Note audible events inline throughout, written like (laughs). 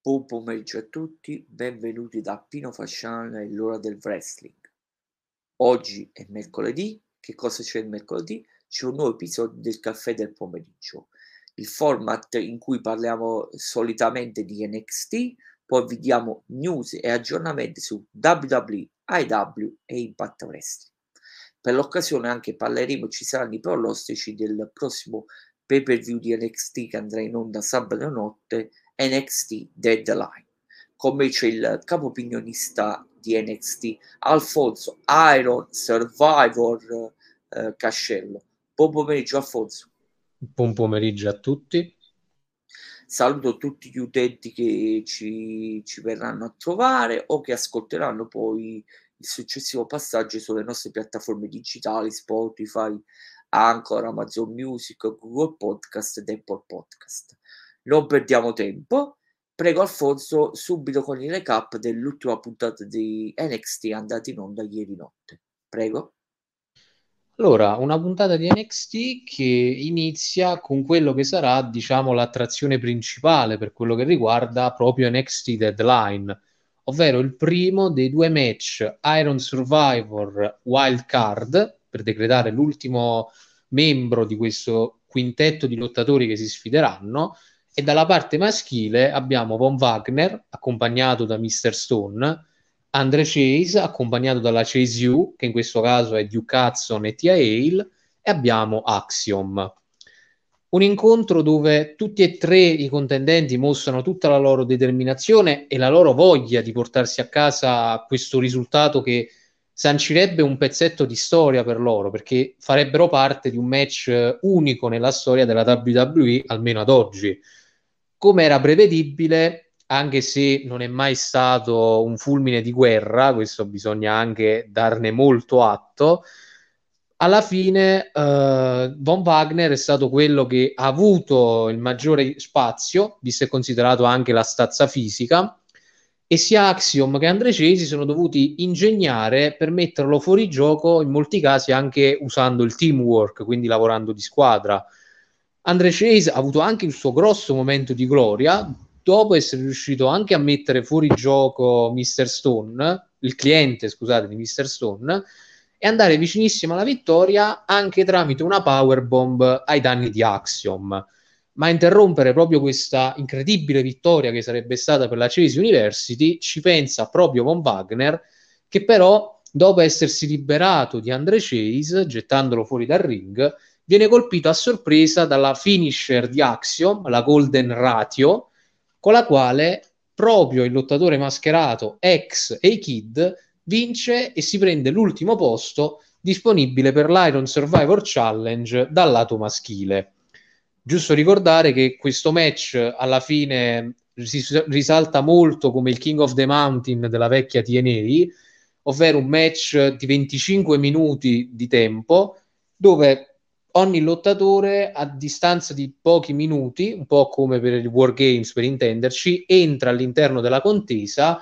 Buon pomeriggio a tutti, benvenuti da Pino Fasciana e l'ora del wrestling. Oggi è mercoledì, che cosa c'è il mercoledì? C'è un nuovo episodio del caffè del pomeriggio, il format in cui parliamo solitamente di NXT, poi vi diamo news e aggiornamenti su WWE, IW e Impact Wrestling. Per l'occasione anche parleremo, ci saranno i pronostici del prossimo pay per view di NXT che andrà in onda sabato notte NXT Deadline. Con me c'è il capo opinionista di NXT, Alfonso Iron Survivor eh, Cascello. Buon pomeriggio Alfonso. Buon pomeriggio a tutti. Saluto tutti gli utenti che ci, ci verranno a trovare o che ascolteranno poi il successivo passaggio sulle nostre piattaforme digitali, Spotify, Anchor, Amazon Music, Google Podcast ed Apple Podcast non perdiamo tempo. Prego Alfonso subito con il recap dell'ultima puntata di NXT andata in onda ieri notte. Prego. Allora, una puntata di NXT che inizia con quello che sarà, diciamo, l'attrazione principale per quello che riguarda proprio NXT Deadline, ovvero il primo dei due match Iron Survivor Wild Card per decretare l'ultimo membro di questo quintetto di lottatori che si sfideranno e dalla parte maschile abbiamo Von Wagner accompagnato da Mr. Stone, Andre Chase accompagnato dalla Chase U, che in questo caso è Duke Hudson e Tia Hale, e abbiamo Axiom. Un incontro dove tutti e tre i contendenti mostrano tutta la loro determinazione e la loro voglia di portarsi a casa questo risultato che sancirebbe un pezzetto di storia per loro, perché farebbero parte di un match unico nella storia della WWE, almeno ad oggi come era prevedibile, anche se non è mai stato un fulmine di guerra, questo bisogna anche darne molto atto, alla fine uh, Von Wagner è stato quello che ha avuto il maggiore spazio, visto e considerato anche la stazza fisica, e sia Axiom che Andre Cesi sono dovuti ingegnare per metterlo fuori gioco, in molti casi anche usando il teamwork, quindi lavorando di squadra. Andre Chase ha avuto anche il suo grosso momento di gloria dopo essere riuscito anche a mettere fuori gioco Mr. Stone, il cliente, scusate, di Mr. Stone, e andare vicinissimo alla vittoria anche tramite una powerbomb ai danni di Axiom. Ma interrompere proprio questa incredibile vittoria che sarebbe stata per la Chase University ci pensa proprio Von Wagner, che però, dopo essersi liberato di Andre Chase, gettandolo fuori dal ring, viene colpito a sorpresa dalla finisher di Axiom, la Golden Ratio, con la quale proprio il lottatore mascherato ex A-Kid vince e si prende l'ultimo posto disponibile per l'Iron Survivor Challenge dal lato maschile. Giusto ricordare che questo match alla fine risalta molto come il King of the Mountain della vecchia TNA, ovvero un match di 25 minuti di tempo dove ogni lottatore a distanza di pochi minuti, un po' come per il War Games per intenderci, entra all'interno della contesa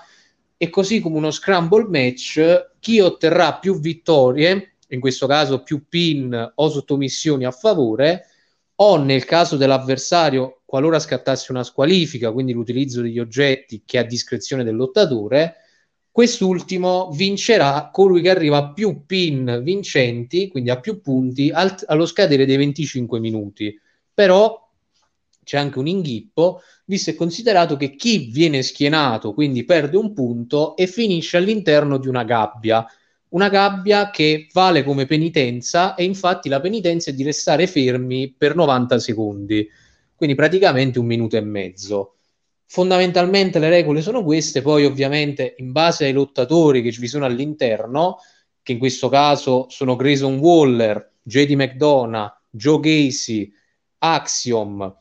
e così come uno scramble match, chi otterrà più vittorie, in questo caso più pin o sottomissioni a favore, o nel caso dell'avversario, qualora scattasse una squalifica, quindi l'utilizzo degli oggetti che è a discrezione del lottatore, Quest'ultimo vincerà colui che arriva a più pin vincenti, quindi a più punti, al, allo scadere dei 25 minuti. Però c'è anche un inghippo, visto e considerato che chi viene schienato, quindi perde un punto e finisce all'interno di una gabbia. Una gabbia che vale come penitenza e infatti la penitenza è di restare fermi per 90 secondi, quindi praticamente un minuto e mezzo. Fondamentalmente le regole sono queste, poi ovviamente in base ai lottatori che ci sono all'interno, che in questo caso sono Grayson Waller, JD McDonough, Joe Casey, Axiom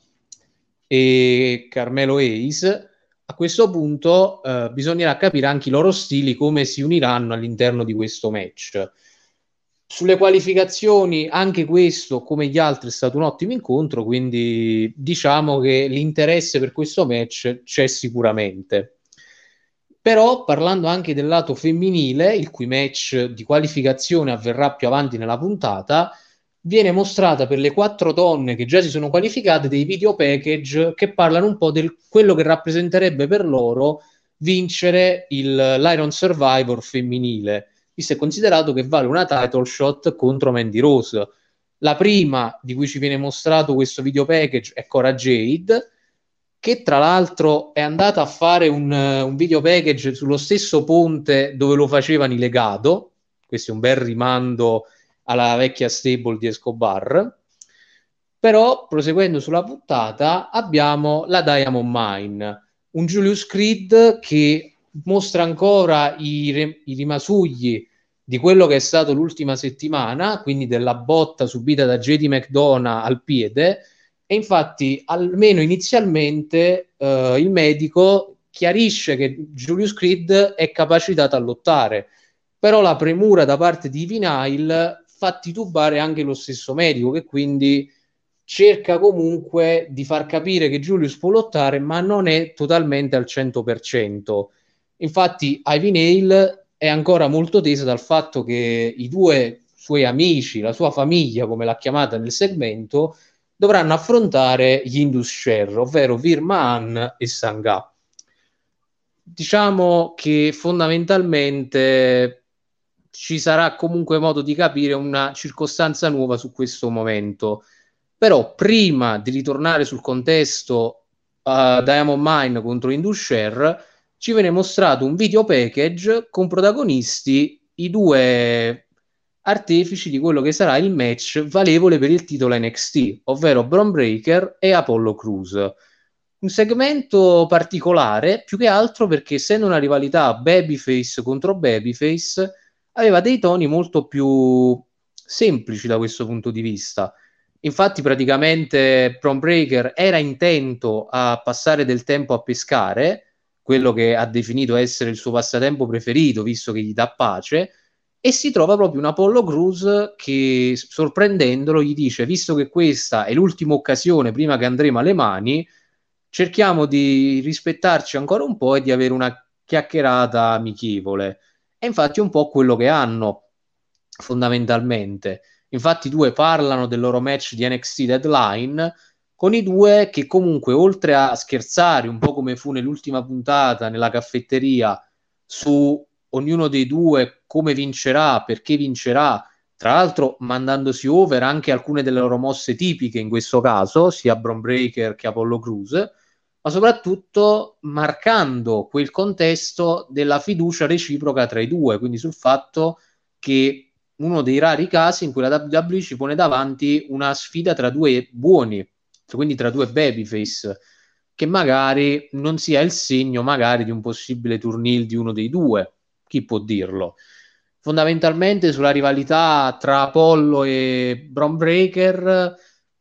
e Carmelo Ace, a questo punto eh, bisognerà capire anche i loro stili, come si uniranno all'interno di questo match. Sulle qualificazioni, anche questo, come gli altri, è stato un ottimo incontro, quindi diciamo che l'interesse per questo match c'è sicuramente. Però parlando anche del lato femminile, il cui match di qualificazione avverrà più avanti nella puntata, viene mostrata per le quattro donne che già si sono qualificate dei video package che parlano un po' di quello che rappresenterebbe per loro vincere il, l'Iron Survivor femminile, visto e considerato che vale una title shot contro Mandy Rose. La prima di cui ci viene mostrato questo video package è Cora Jade, che tra l'altro è andata a fare un, un video package sullo stesso ponte dove lo facevano i legato. Questo è un bel rimando alla vecchia stable di Escobar. Però, proseguendo sulla puntata, abbiamo la Diamond Mine, un Julius Creed che mostra ancora i, i rimasugli di quello che è stato l'ultima settimana, quindi della botta subita da JD McDonough al piede, e infatti almeno inizialmente eh, il medico chiarisce che Julius Creed è capacitato a lottare, però la premura da parte di Vinyl fa titubare anche lo stesso medico che quindi cerca comunque di far capire che Julius può lottare, ma non è totalmente al 100%. Infatti, Ivy Nail è ancora molto tesa dal fatto che i due suoi amici, la sua famiglia, come l'ha chiamata nel segmento, dovranno affrontare gli Indus Share, ovvero Virman e Sangha. Diciamo che fondamentalmente ci sarà comunque modo di capire una circostanza nuova su questo momento. Però prima di ritornare sul contesto uh, Diamond Mine contro Indusher, ci viene mostrato un video package con protagonisti i due artefici di quello che sarà il match valevole per il titolo NXT, ovvero Bron Breaker e Apollo Cruz. Un segmento particolare, più che altro perché essendo una rivalità babyface contro babyface, aveva dei toni molto più semplici da questo punto di vista. Infatti, praticamente Prom Breaker era intento a passare del tempo a pescare, quello che ha definito essere il suo passatempo preferito, visto che gli dà pace, e si trova proprio un Apollo Cruz che, sorprendendolo, gli dice: Visto che questa è l'ultima occasione prima che andremo alle mani, cerchiamo di rispettarci ancora un po' e di avere una chiacchierata amichevole. E infatti è un po' quello che hanno fondamentalmente. Infatti i due parlano del loro match di NXT Deadline con i due che comunque oltre a scherzare un po' come fu nell'ultima puntata nella caffetteria su ognuno dei due come vincerà, perché vincerà, tra l'altro mandandosi over anche alcune delle loro mosse tipiche in questo caso, sia Bron Breaker che Apollo Cruz, ma soprattutto marcando quel contesto della fiducia reciproca tra i due, quindi sul fatto che uno dei rari casi in cui la WWE ci pone davanti una sfida tra due buoni, quindi tra due babyface, che magari non sia il segno magari di un possibile turnil di uno dei due, chi può dirlo. Fondamentalmente sulla rivalità tra Apollo e Bron Breaker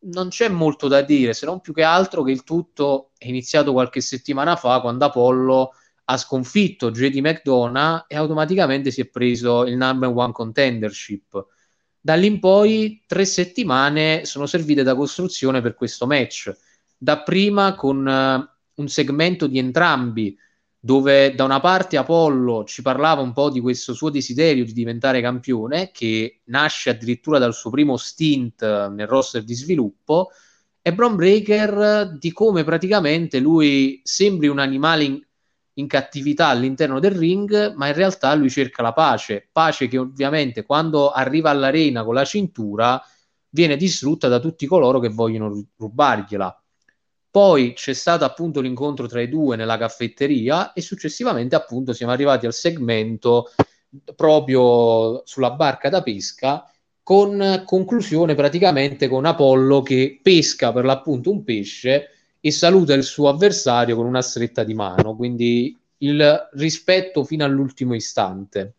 non c'è molto da dire, se non più che altro che il tutto è iniziato qualche settimana fa quando Apollo ha sconfitto JD McDonough e automaticamente si è preso il number one contendership. Da lì in poi tre settimane sono servite da costruzione per questo match. Dapprima con uh, un segmento di entrambi dove da una parte Apollo ci parlava un po' di questo suo desiderio di diventare campione, che nasce addirittura dal suo primo stint nel roster di sviluppo, e Bron Breaker di come praticamente lui sembri un animale in, in cattività all'interno del ring, ma in realtà lui cerca la pace, pace che ovviamente quando arriva all'arena con la cintura viene distrutta da tutti coloro che vogliono rubargliela. Poi c'è stato appunto l'incontro tra i due nella caffetteria e successivamente appunto siamo arrivati al segmento proprio sulla barca da pesca con conclusione praticamente con Apollo che pesca per l'appunto un pesce e saluta il suo avversario con una stretta di mano, quindi il rispetto fino all'ultimo istante.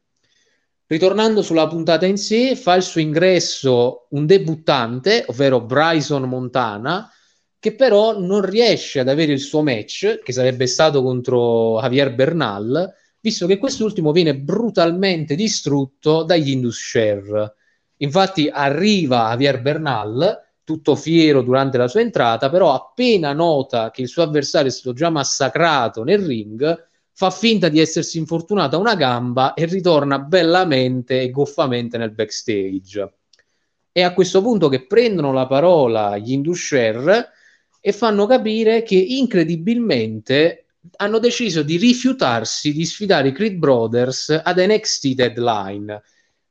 Ritornando sulla puntata in sé, fa il suo ingresso un debuttante, ovvero Bryson Montana, che però non riesce ad avere il suo match, che sarebbe stato contro Javier Bernal, visto che quest'ultimo viene brutalmente distrutto dagli Indus Share. Infatti arriva Javier Bernal, tutto fiero durante la sua entrata, però appena nota che il suo avversario è stato già massacrato nel ring, fa finta di essersi infortunato a una gamba e ritorna bellamente e goffamente nel backstage. È a questo punto che prendono la parola gli Indusher e fanno capire che incredibilmente hanno deciso di rifiutarsi di sfidare i Creed Brothers ad NXT Deadline.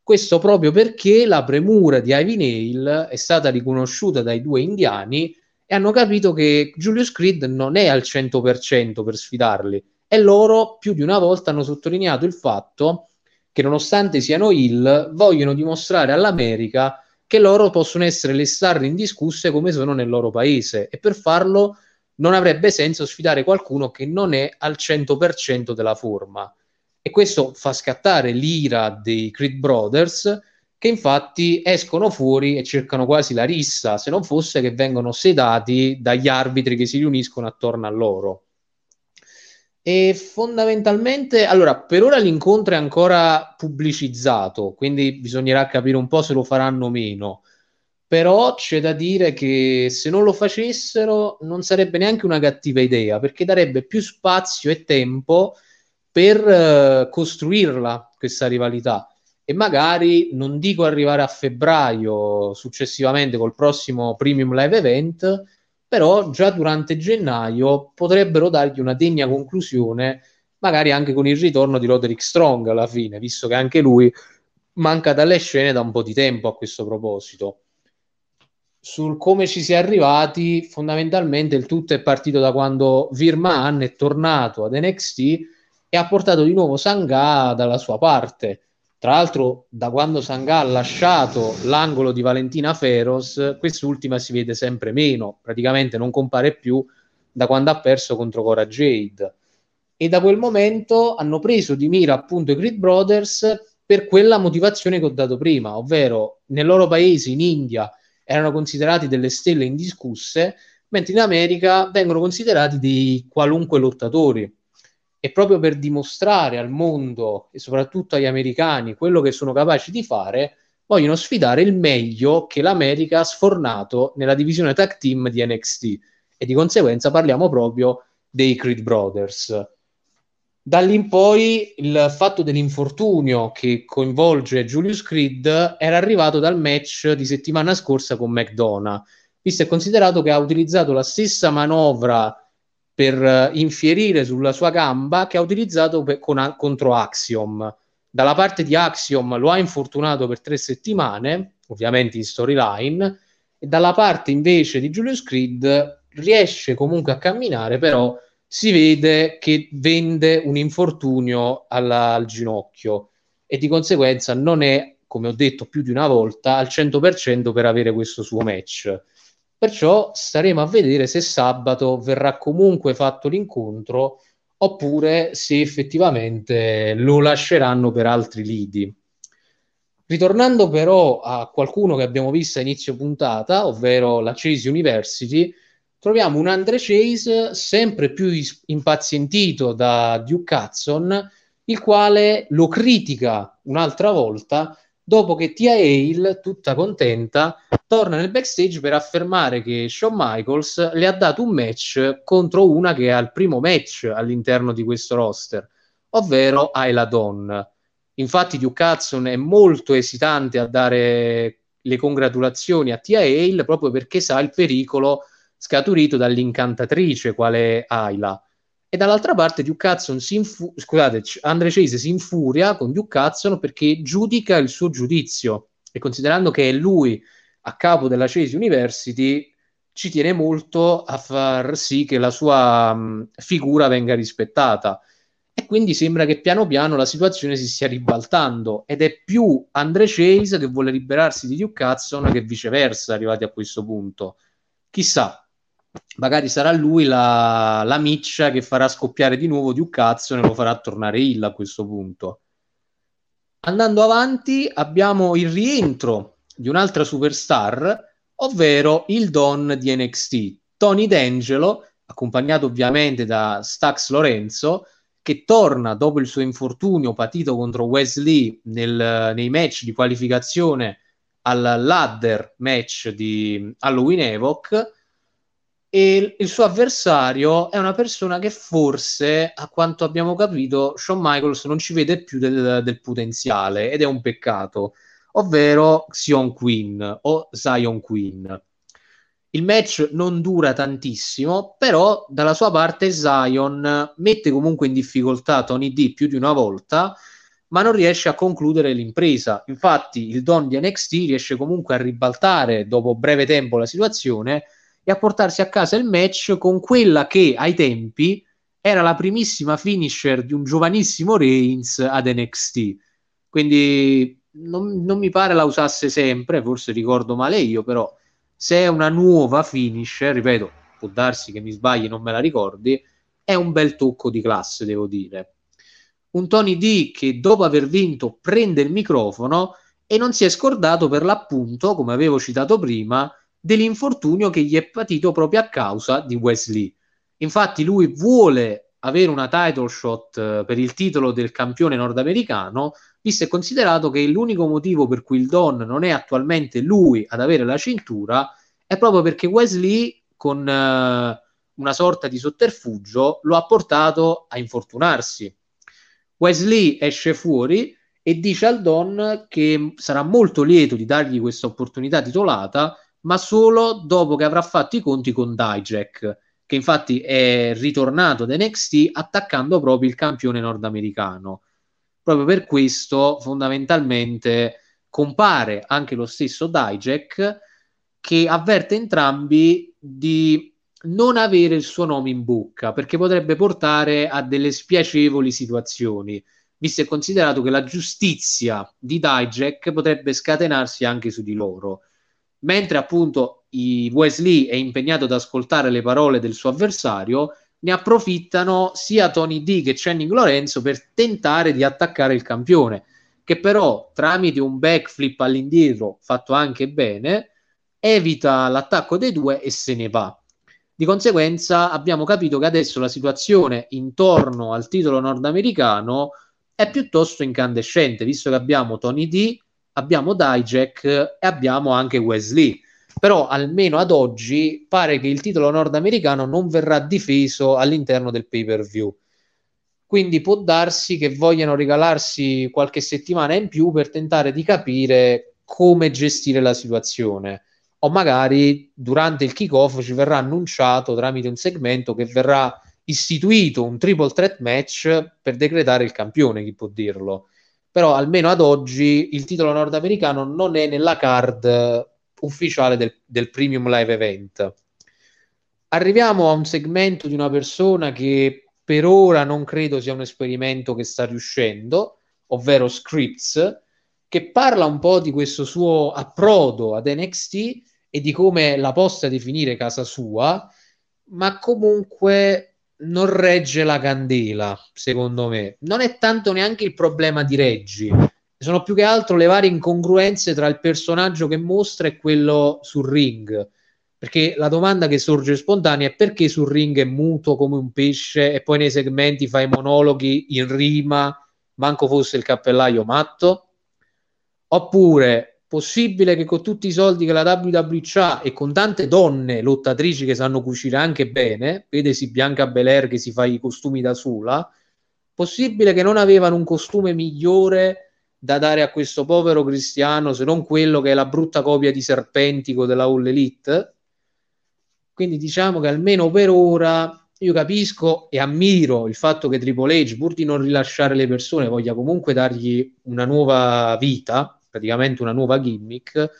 Questo proprio perché la premura di Ivy Nail è stata riconosciuta dai due indiani e hanno capito che Julius Creed non è al 100% per sfidarli. E loro più di una volta hanno sottolineato il fatto che nonostante siano Hill, vogliono dimostrare all'America che loro possono essere le star indiscusse come sono nel loro paese e per farlo non avrebbe senso sfidare qualcuno che non è al 100% della forma. E questo fa scattare l'ira dei Creed Brothers che infatti escono fuori e cercano quasi la rissa, se non fosse che vengono sedati dagli arbitri che si riuniscono attorno a loro. E fondamentalmente, allora, per ora l'incontro è ancora pubblicizzato, quindi bisognerà capire un po' se lo faranno o meno. Però c'è da dire che se non lo facessero non sarebbe neanche una cattiva idea, perché darebbe più spazio e tempo per uh, costruirla questa rivalità. E magari non dico arrivare a febbraio successivamente col prossimo premium live event, però già durante gennaio potrebbero dargli una degna conclusione, magari anche con il ritorno di Roderick Strong alla fine, visto che anche lui manca dalle scene da un po' di tempo a questo proposito. Sul come ci si è arrivati, fondamentalmente il tutto è partito da quando Virman è tornato ad NXT e ha portato di nuovo Sangha dalla sua parte tra l'altro, da quando Sangà ha lasciato l'angolo di Valentina Feros, quest'ultima si vede sempre meno, praticamente non compare più da quando ha perso contro Cora Jade. E da quel momento hanno preso di mira appunto i Creed Brothers per quella motivazione che ho dato prima, ovvero nel loro paese, in India, erano considerati delle stelle indiscusse, mentre in America vengono considerati dei qualunque lottatori e proprio per dimostrare al mondo e soprattutto agli americani quello che sono capaci di fare, vogliono sfidare il meglio che l'America ha sfornato nella divisione tag team di NXT e di conseguenza parliamo proprio dei Creed Brothers. Da lì in poi il fatto dell'infortunio che coinvolge Julius Creed era arrivato dal match di settimana scorsa con McDonough, visto e considerato che ha utilizzato la stessa manovra per uh, infierire sulla sua gamba che ha utilizzato per, con, contro Axiom. Dalla parte di Axiom lo ha infortunato per tre settimane, ovviamente in storyline, e dalla parte invece di Julius Creed riesce comunque a camminare, però si vede che vende un infortunio alla, al ginocchio e di conseguenza non è, come ho detto più di una volta, al 100% per avere questo suo match. Perciò staremo a vedere se sabato verrà comunque fatto l'incontro oppure se effettivamente lo lasceranno per altri lidi. Ritornando però a qualcuno che abbiamo visto a inizio puntata, ovvero la Chase University, troviamo un Andre Chase sempre più impazientito da Duke Hudson, il quale lo critica un'altra volta dopo che Tia Hale, tutta contenta, torna nel backstage per affermare che Shawn Michaels le ha dato un match contro una che è al primo match all'interno di questo roster, ovvero Ayla Dawn. Infatti Duke Hudson è molto esitante a dare le congratulazioni a Tia Hale proprio perché sa il pericolo scaturito dall'incantatrice quale Ayla e dall'altra parte Duke Hudson si infu- scusate, Andre Chase si infuria con Duke Hudson perché giudica il suo giudizio e considerando che è lui a capo della Chase University ci tiene molto a far sì che la sua mh, figura venga rispettata. E quindi sembra che piano piano la situazione si stia ribaltando ed è più Andre Chase che vuole liberarsi di Duke Hudson che viceversa arrivati a questo punto. Chissà magari sarà lui la, la miccia che farà scoppiare di nuovo Duke Hudson e lo farà tornare Hill a questo punto. Andando avanti abbiamo il rientro di un'altra superstar, ovvero il Don di NXT, Tony D'Angelo, accompagnato ovviamente da Stax Lorenzo, che torna dopo il suo infortunio patito contro Wesley nel, nei match di qualificazione al ladder match di Halloween Evoc e il suo avversario è una persona che forse, a quanto abbiamo capito, Shawn Michaels non ci vede più del, del potenziale ed è un peccato. ovvero Sion Queen o Zion Queen. Il match non dura tantissimo, però dalla sua parte Zion mette comunque in difficoltà Tony D più di una volta, ma non riesce a concludere l'impresa. Infatti il Don di NXT riesce comunque a ribaltare dopo breve tempo la situazione e a portarsi a casa il match con quella che ai tempi era la primissima finisher di un giovanissimo Reigns ad NXT. Quindi non, non mi pare la usasse sempre, forse ricordo male io, però se è una nuova finisher, ripeto, può darsi che mi sbagli, non me la ricordi, è un bel tocco di classe, devo dire. Un Tony D che dopo aver vinto prende il microfono e non si è scordato per l'appunto, come avevo citato prima, dell'infortunio che gli è patito proprio a causa di Wesley. Infatti lui vuole avere una title shot eh, per il titolo del campione nordamericano, visto e considerato che l'unico motivo per cui il Don non è attualmente lui ad avere la cintura è proprio perché Wesley con uh, una sorta di sotterfugio lo ha portato a infortunarsi. Wesley esce fuori e dice al Don che sarà molto lieto di dargli questa opportunità titolata, ma solo dopo che avrà fatto i conti con Dijak, che infatti è ritornato ad NXT attaccando proprio il campione nordamericano. Proprio per questo fondamentalmente compare anche lo stesso Dijak che avverte entrambi di non avere il suo nome in bocca perché potrebbe portare a delle spiacevoli situazioni visto e considerato che la giustizia di Dijak potrebbe scatenarsi anche su di loro mentre appunto Wesley è impegnato ad ascoltare le parole del suo avversario ne approfittano sia Tony D che Channing Lorenzo per tentare di attaccare il campione, che però tramite un backflip all'indietro fatto anche bene, evita l'attacco dei due e se ne va. Di conseguenza abbiamo capito che adesso la situazione intorno al titolo nordamericano è piuttosto incandescente, visto che abbiamo Tony D, abbiamo Dijak e abbiamo anche Wesley però almeno ad oggi pare che il titolo nordamericano non verrà difeso all'interno del pay per view. Quindi può darsi che vogliano regalarsi qualche settimana in più per tentare di capire come gestire la situazione. O magari durante il kickoff ci verrà annunciato tramite un segmento che verrà istituito un triple threat match per decretare il campione, chi può dirlo. Però almeno ad oggi il titolo nordamericano non è nella card ufficiale del, del Premium Live Event. Arriviamo a un segmento di una persona che per ora non credo sia un esperimento che sta riuscendo, ovvero Scripts, che parla un po' di questo suo approdo ad NXT e di come la possa definire casa sua, ma comunque non regge la candela, secondo me. Non è tanto neanche il problema di Reggi, sono più che altro le varie incongruenze tra il personaggio che mostra e quello sul ring. Perché la domanda che sorge spontanea è perché sul ring è muto come un pesce e poi nei segmenti fa i monologhi in rima, manco fosse il cappellaio matto? Oppure possibile che con tutti i soldi che la WWE ha e con tante donne lottatrici che sanno cucire anche bene, vedesi Bianca Belair che si fa i costumi da sola, possibile che non avevano un costume migliore da dare a questo povero cristiano se non quello che è la brutta copia di Serpentico della All Elite? Quindi diciamo che almeno per ora io capisco e ammiro il fatto che Triple H, pur di non rilasciare le persone, voglia comunque dargli una nuova vita, praticamente una nuova gimmick,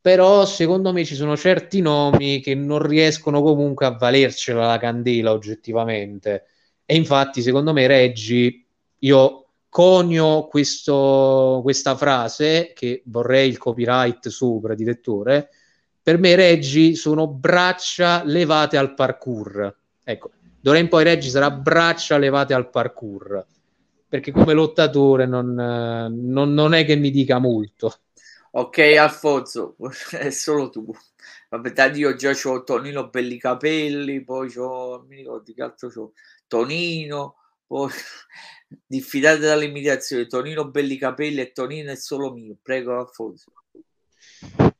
però secondo me ci sono certi nomi che non riescono comunque a valercela la candela oggettivamente. E infatti, secondo me, Reggi, io conio questo, questa frase che vorrei il copyright sopra, direttore. Per me Reggi sono braccia levate al parkour. Ecco, d'ora in poi Reggi sarà braccia levate al parkour. Perché come lottatore non, non, non è che mi dica molto. Ok, Alfonso, (laughs) è solo tu. Vabbè, da io già ho Tonino belli capelli, poi ho, mi ricordo che altro c'ho, Tonino, poi (laughs) diffidate dalle imitazioni. Tonino belli capelli e Tonino è solo mio. Prego, Alfonso.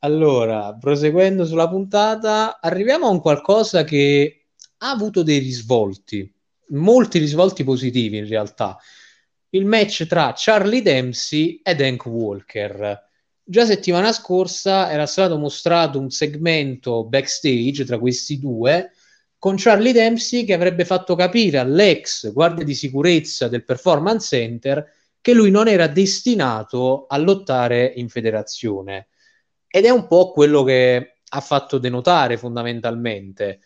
Allora, proseguendo sulla puntata, arriviamo a un qualcosa che ha avuto dei risvolti, molti risvolti positivi in realtà. Il match tra Charlie Dempsey ed Hank Walker. già settimana scorsa era stato mostrato un segmento backstage tra questi due con Charlie Dempsey che avrebbe fatto capire all'ex guardia di sicurezza del Performance Center che lui non era destinato a lottare in federazione. Ed è un po' quello che ha fatto denotare fondamentalmente.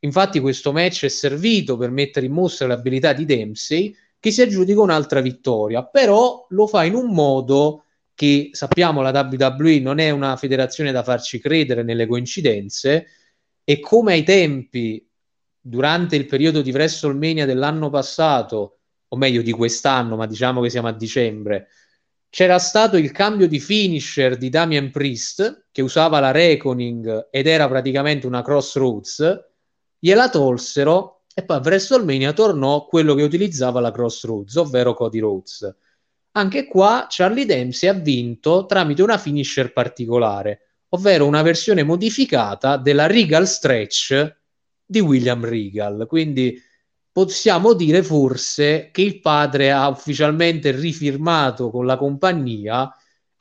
Infatti questo match è servito per mettere in mostra le abilità di Dempsey che si aggiudica un'altra vittoria, però lo fa in un modo che sappiamo la WWE non è una federazione da farci credere nelle coincidenze e come ai tempi durante il periodo di WrestleMania dell'anno passato, o meglio di quest'anno, ma diciamo che siamo a dicembre, c'era stato il cambio di finisher di Damian Priest che usava la Reckoning ed era praticamente una crossroads, gliela tolsero e poi a WrestleMania tornò quello che utilizzava la crossroads, ovvero Cody Rhodes. Anche qua Charlie Dempsey ha vinto tramite una finisher particolare, ovvero una versione modificata della Regal Stretch di William Regal. Quindi possiamo dire forse che il padre ha ufficialmente rifirmato con la compagnia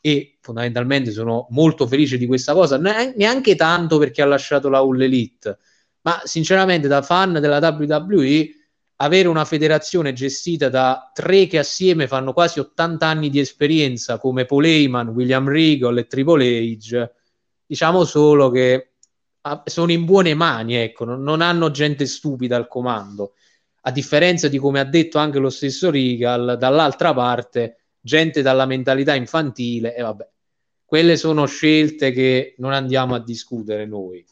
e fondamentalmente sono molto felice di questa cosa, neanche tanto perché ha lasciato la All Elite, ma sinceramente da fan della WWE avere una federazione gestita da tre che assieme fanno quasi 80 anni di esperienza come Paul Heyman, William Regal e Triple H, diciamo solo che ah, sono in buone mani, ecco, non, non hanno gente stupida al comando. A differenza di come ha detto anche lo stesso Regal, dall'altra parte gente dalla mentalità infantile e vabbè, quelle sono scelte che non andiamo a discutere noi.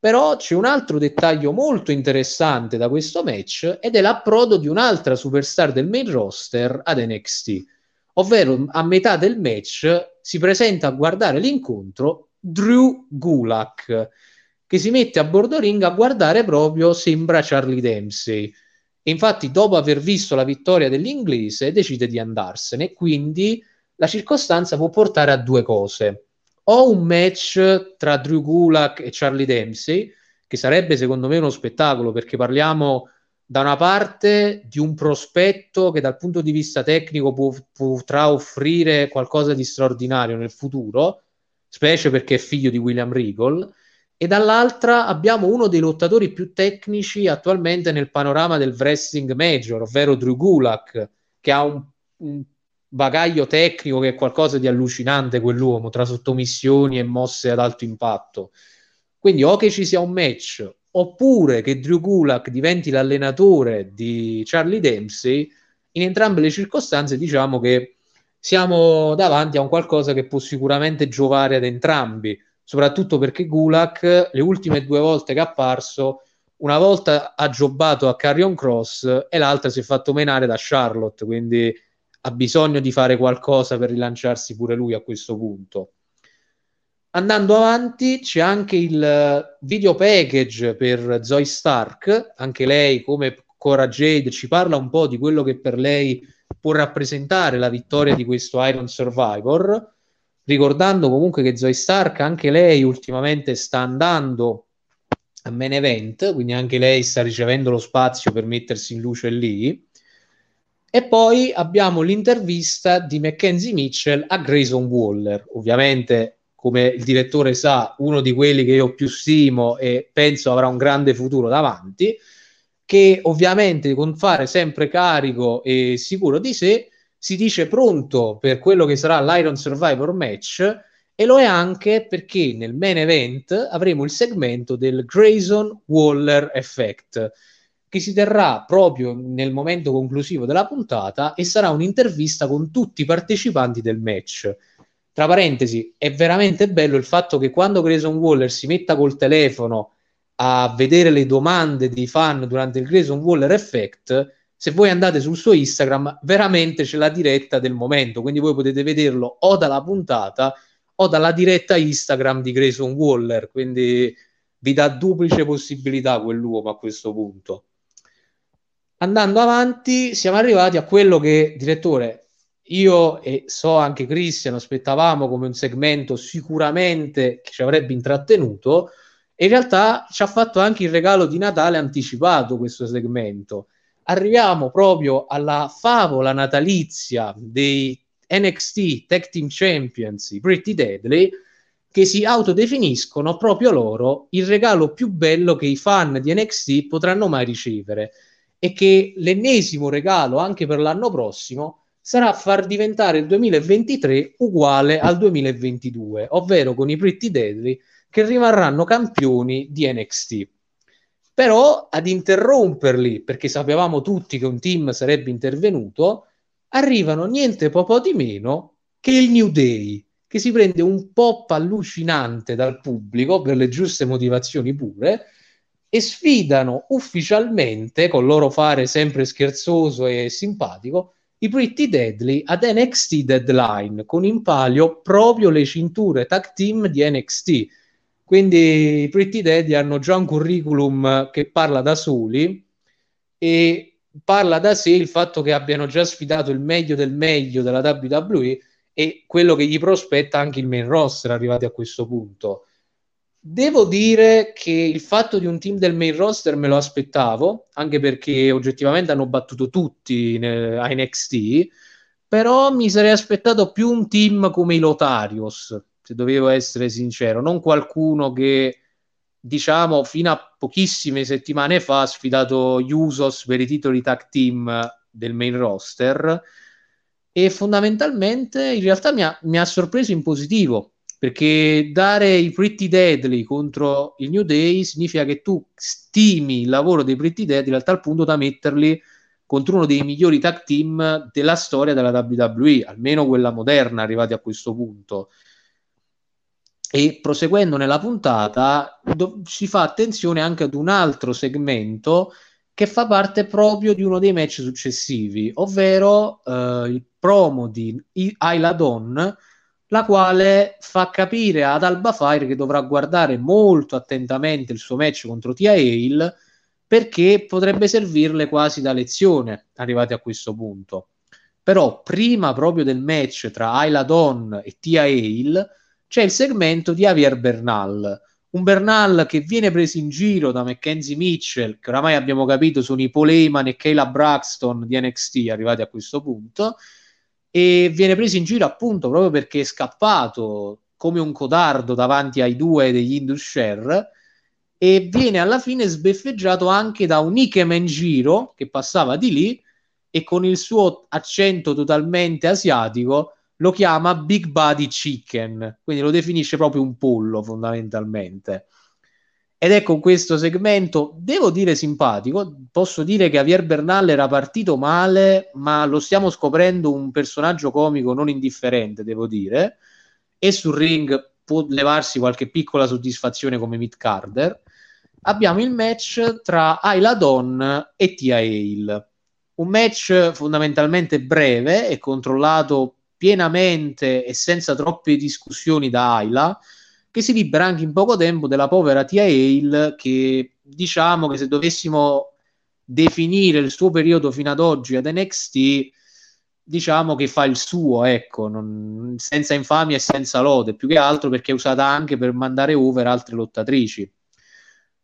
Però c'è un altro dettaglio molto interessante da questo match ed è l'approdo di un'altra superstar del main roster ad NXT, ovvero a metà del match si presenta a guardare l'incontro Drew Gulak, che si mette a bordo ring a guardare proprio sembra Charlie Dempsey. E infatti, dopo aver visto la vittoria dell'inglese, decide di andarsene. Quindi la circostanza può portare a due cose o un match tra Drew Gulak e Charlie Dempsey, che sarebbe secondo me uno spettacolo perché parliamo da una parte di un prospetto che dal punto di vista tecnico può, potrà offrire qualcosa di straordinario nel futuro, specie perché è figlio di William Regal, e dall'altra abbiamo uno dei lottatori più tecnici attualmente nel panorama del wrestling major, ovvero Drew Gulak, che ha un, un bagaglio tecnico che è qualcosa di allucinante quell'uomo tra sottomissioni e mosse ad alto impatto. Quindi o che ci sia un match oppure che Drew Gulak diventi l'allenatore di Charlie Dempsey, in entrambe le circostanze diciamo che siamo davanti a un qualcosa che può sicuramente giovare ad entrambi, soprattutto perché Gulak le ultime due volte che è apparso una volta ha giobato a Carrion Cross e l'altra si è fatto menare da Charlotte, quindi ha bisogno di fare qualcosa per rilanciarsi pure lui a questo punto. Andando avanti, c'è anche il video package per Zoe Stark, anche lei come Cora Jade ci parla un po' di quello che per lei può rappresentare la vittoria di questo Iron Survivor, ricordando comunque che Zoe Stark anche lei ultimamente sta andando a main event, quindi anche lei sta ricevendo lo spazio per mettersi in luce lì. E poi abbiamo l'intervista di Mackenzie Mitchell a Grayson Waller, ovviamente come il direttore sa, uno di quelli che io più stimo e penso avrà un grande futuro davanti, che ovviamente con fare sempre carico e sicuro di sé si dice pronto per quello che sarà l'Iron Survivor match e lo è anche perché nel main event avremo il segmento del Grayson Waller Effect che si terrà proprio nel momento conclusivo della puntata e sarà un'intervista con tutti i partecipanti del match. Tra parentesi, è veramente bello il fatto che quando Grayson Waller si metta col telefono a vedere le domande dei fan durante il Grayson Waller Effect, se voi andate sul suo Instagram, veramente c'è la diretta del momento, quindi voi potete vederlo o dalla puntata o dalla diretta Instagram di Grayson Waller, quindi vi dà duplice possibilità quell'uomo a questo punto. Andando avanti, siamo arrivati a quello che, direttore, io e so anche Cristian aspettavamo come un segmento sicuramente che ci avrebbe intrattenuto in realtà ci ha fatto anche il regalo di Natale anticipato questo segmento. Arriviamo proprio alla favola natalizia dei NXT Tag Team Champions, i Pretty Deadly, che si autodefiniscono proprio loro il regalo più bello che i fan di NXT potranno mai ricevere e che l'ennesimo regalo anche per l'anno prossimo sarà far diventare il 2023 uguale al 2022, ovvero con i Pretty Deadly che rimarranno campioni di NXT. Però ad interromperli, perché sapevamo tutti che un team sarebbe intervenuto, arrivano niente po' di meno che il New Day, che si prende un pop allucinante dal pubblico per le giuste motivazioni pure e sfidano ufficialmente, con loro fare sempre scherzoso e simpatico, i Pretty Deadly ad NXT Deadline, con in palio proprio le cinture tag team di NXT. Quindi i Pretty Deadly hanno già un curriculum che parla da soli e parla da sé il fatto che abbiano già sfidato il meglio del meglio della WWE e quello che gli prospetta anche il main roster arrivati a questo punto. Devo dire che il fatto di un team del main roster me lo aspettavo, anche perché oggettivamente hanno battuto tutti in, a NXT, però mi sarei aspettato più un team come i Lotarios, se dovevo essere sincero, non qualcuno che diciamo fino a pochissime settimane fa ha sfidato Usos per i titoli tag team del main roster e fondamentalmente in realtà mi ha, mi ha sorpreso in positivo perché dare i Pretty Deadly contro il New Day significa che tu stimi il lavoro dei Pretty Deadly a tal punto da metterli contro uno dei migliori tag team della storia della WWE, almeno quella moderna arrivati a questo punto. E proseguendo nella puntata do- si fa attenzione anche ad un altro segmento che fa parte proprio di uno dei match successivi, ovvero eh, il promo di Ayla Dawn, la quale fa capire ad Alba Fire che dovrà guardare molto attentamente il suo match contro Tia Hale perché potrebbe servirle quasi da lezione arrivati a questo punto. Però prima proprio del match tra Ayla Dawn e Tia Hale c'è il segmento di Javier Bernal, un Bernal che viene preso in giro da Mackenzie Mitchell, che oramai abbiamo capito sono i Poleman e Kayla Braxton di NXT arrivati a questo punto, e viene preso in giro appunto proprio perché è scappato come un codardo davanti ai due degli Indus Share e viene alla fine sbeffeggiato anche da un Ikemen Giro che passava di lì e con il suo accento totalmente asiatico lo chiama Big Body Chicken, quindi lo definisce proprio un pollo fondamentalmente. Ed con questo segmento, devo dire simpatico, posso dire che Javier Bernal era partito male, ma lo stiamo scoprendo un personaggio comico non indifferente, devo dire, e sul ring può levarsi qualche piccola soddisfazione come Meat Carter. Abbiamo il match tra Ayla Dawn e Tia Hale. Un match fondamentalmente breve e controllato pienamente e senza troppe discussioni da Ayla, che si libera anche in poco tempo della povera Tia Hale che diciamo che se dovessimo definire il suo periodo fino ad oggi ad NXT diciamo che fa il suo ecco non, senza infamia e senza lode più che altro perché è usata anche per mandare over altre lottatrici.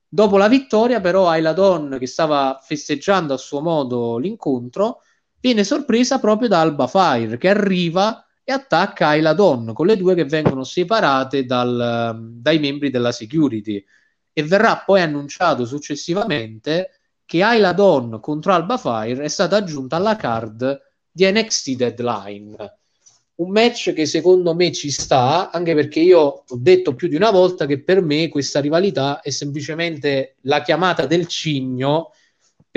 Dopo la vittoria però Ayla Dawn che stava festeggiando a suo modo l'incontro viene sorpresa proprio da Alba Fire che arriva e attacca Ayla Dawn con le due che vengono separate dal, dai membri della security. E verrà poi annunciato successivamente che Ayla Dawn contro Alba Fire è stata aggiunta alla card di NXT Deadline. Un match che secondo me ci sta anche perché io ho detto più di una volta che per me questa rivalità è semplicemente la chiamata del cigno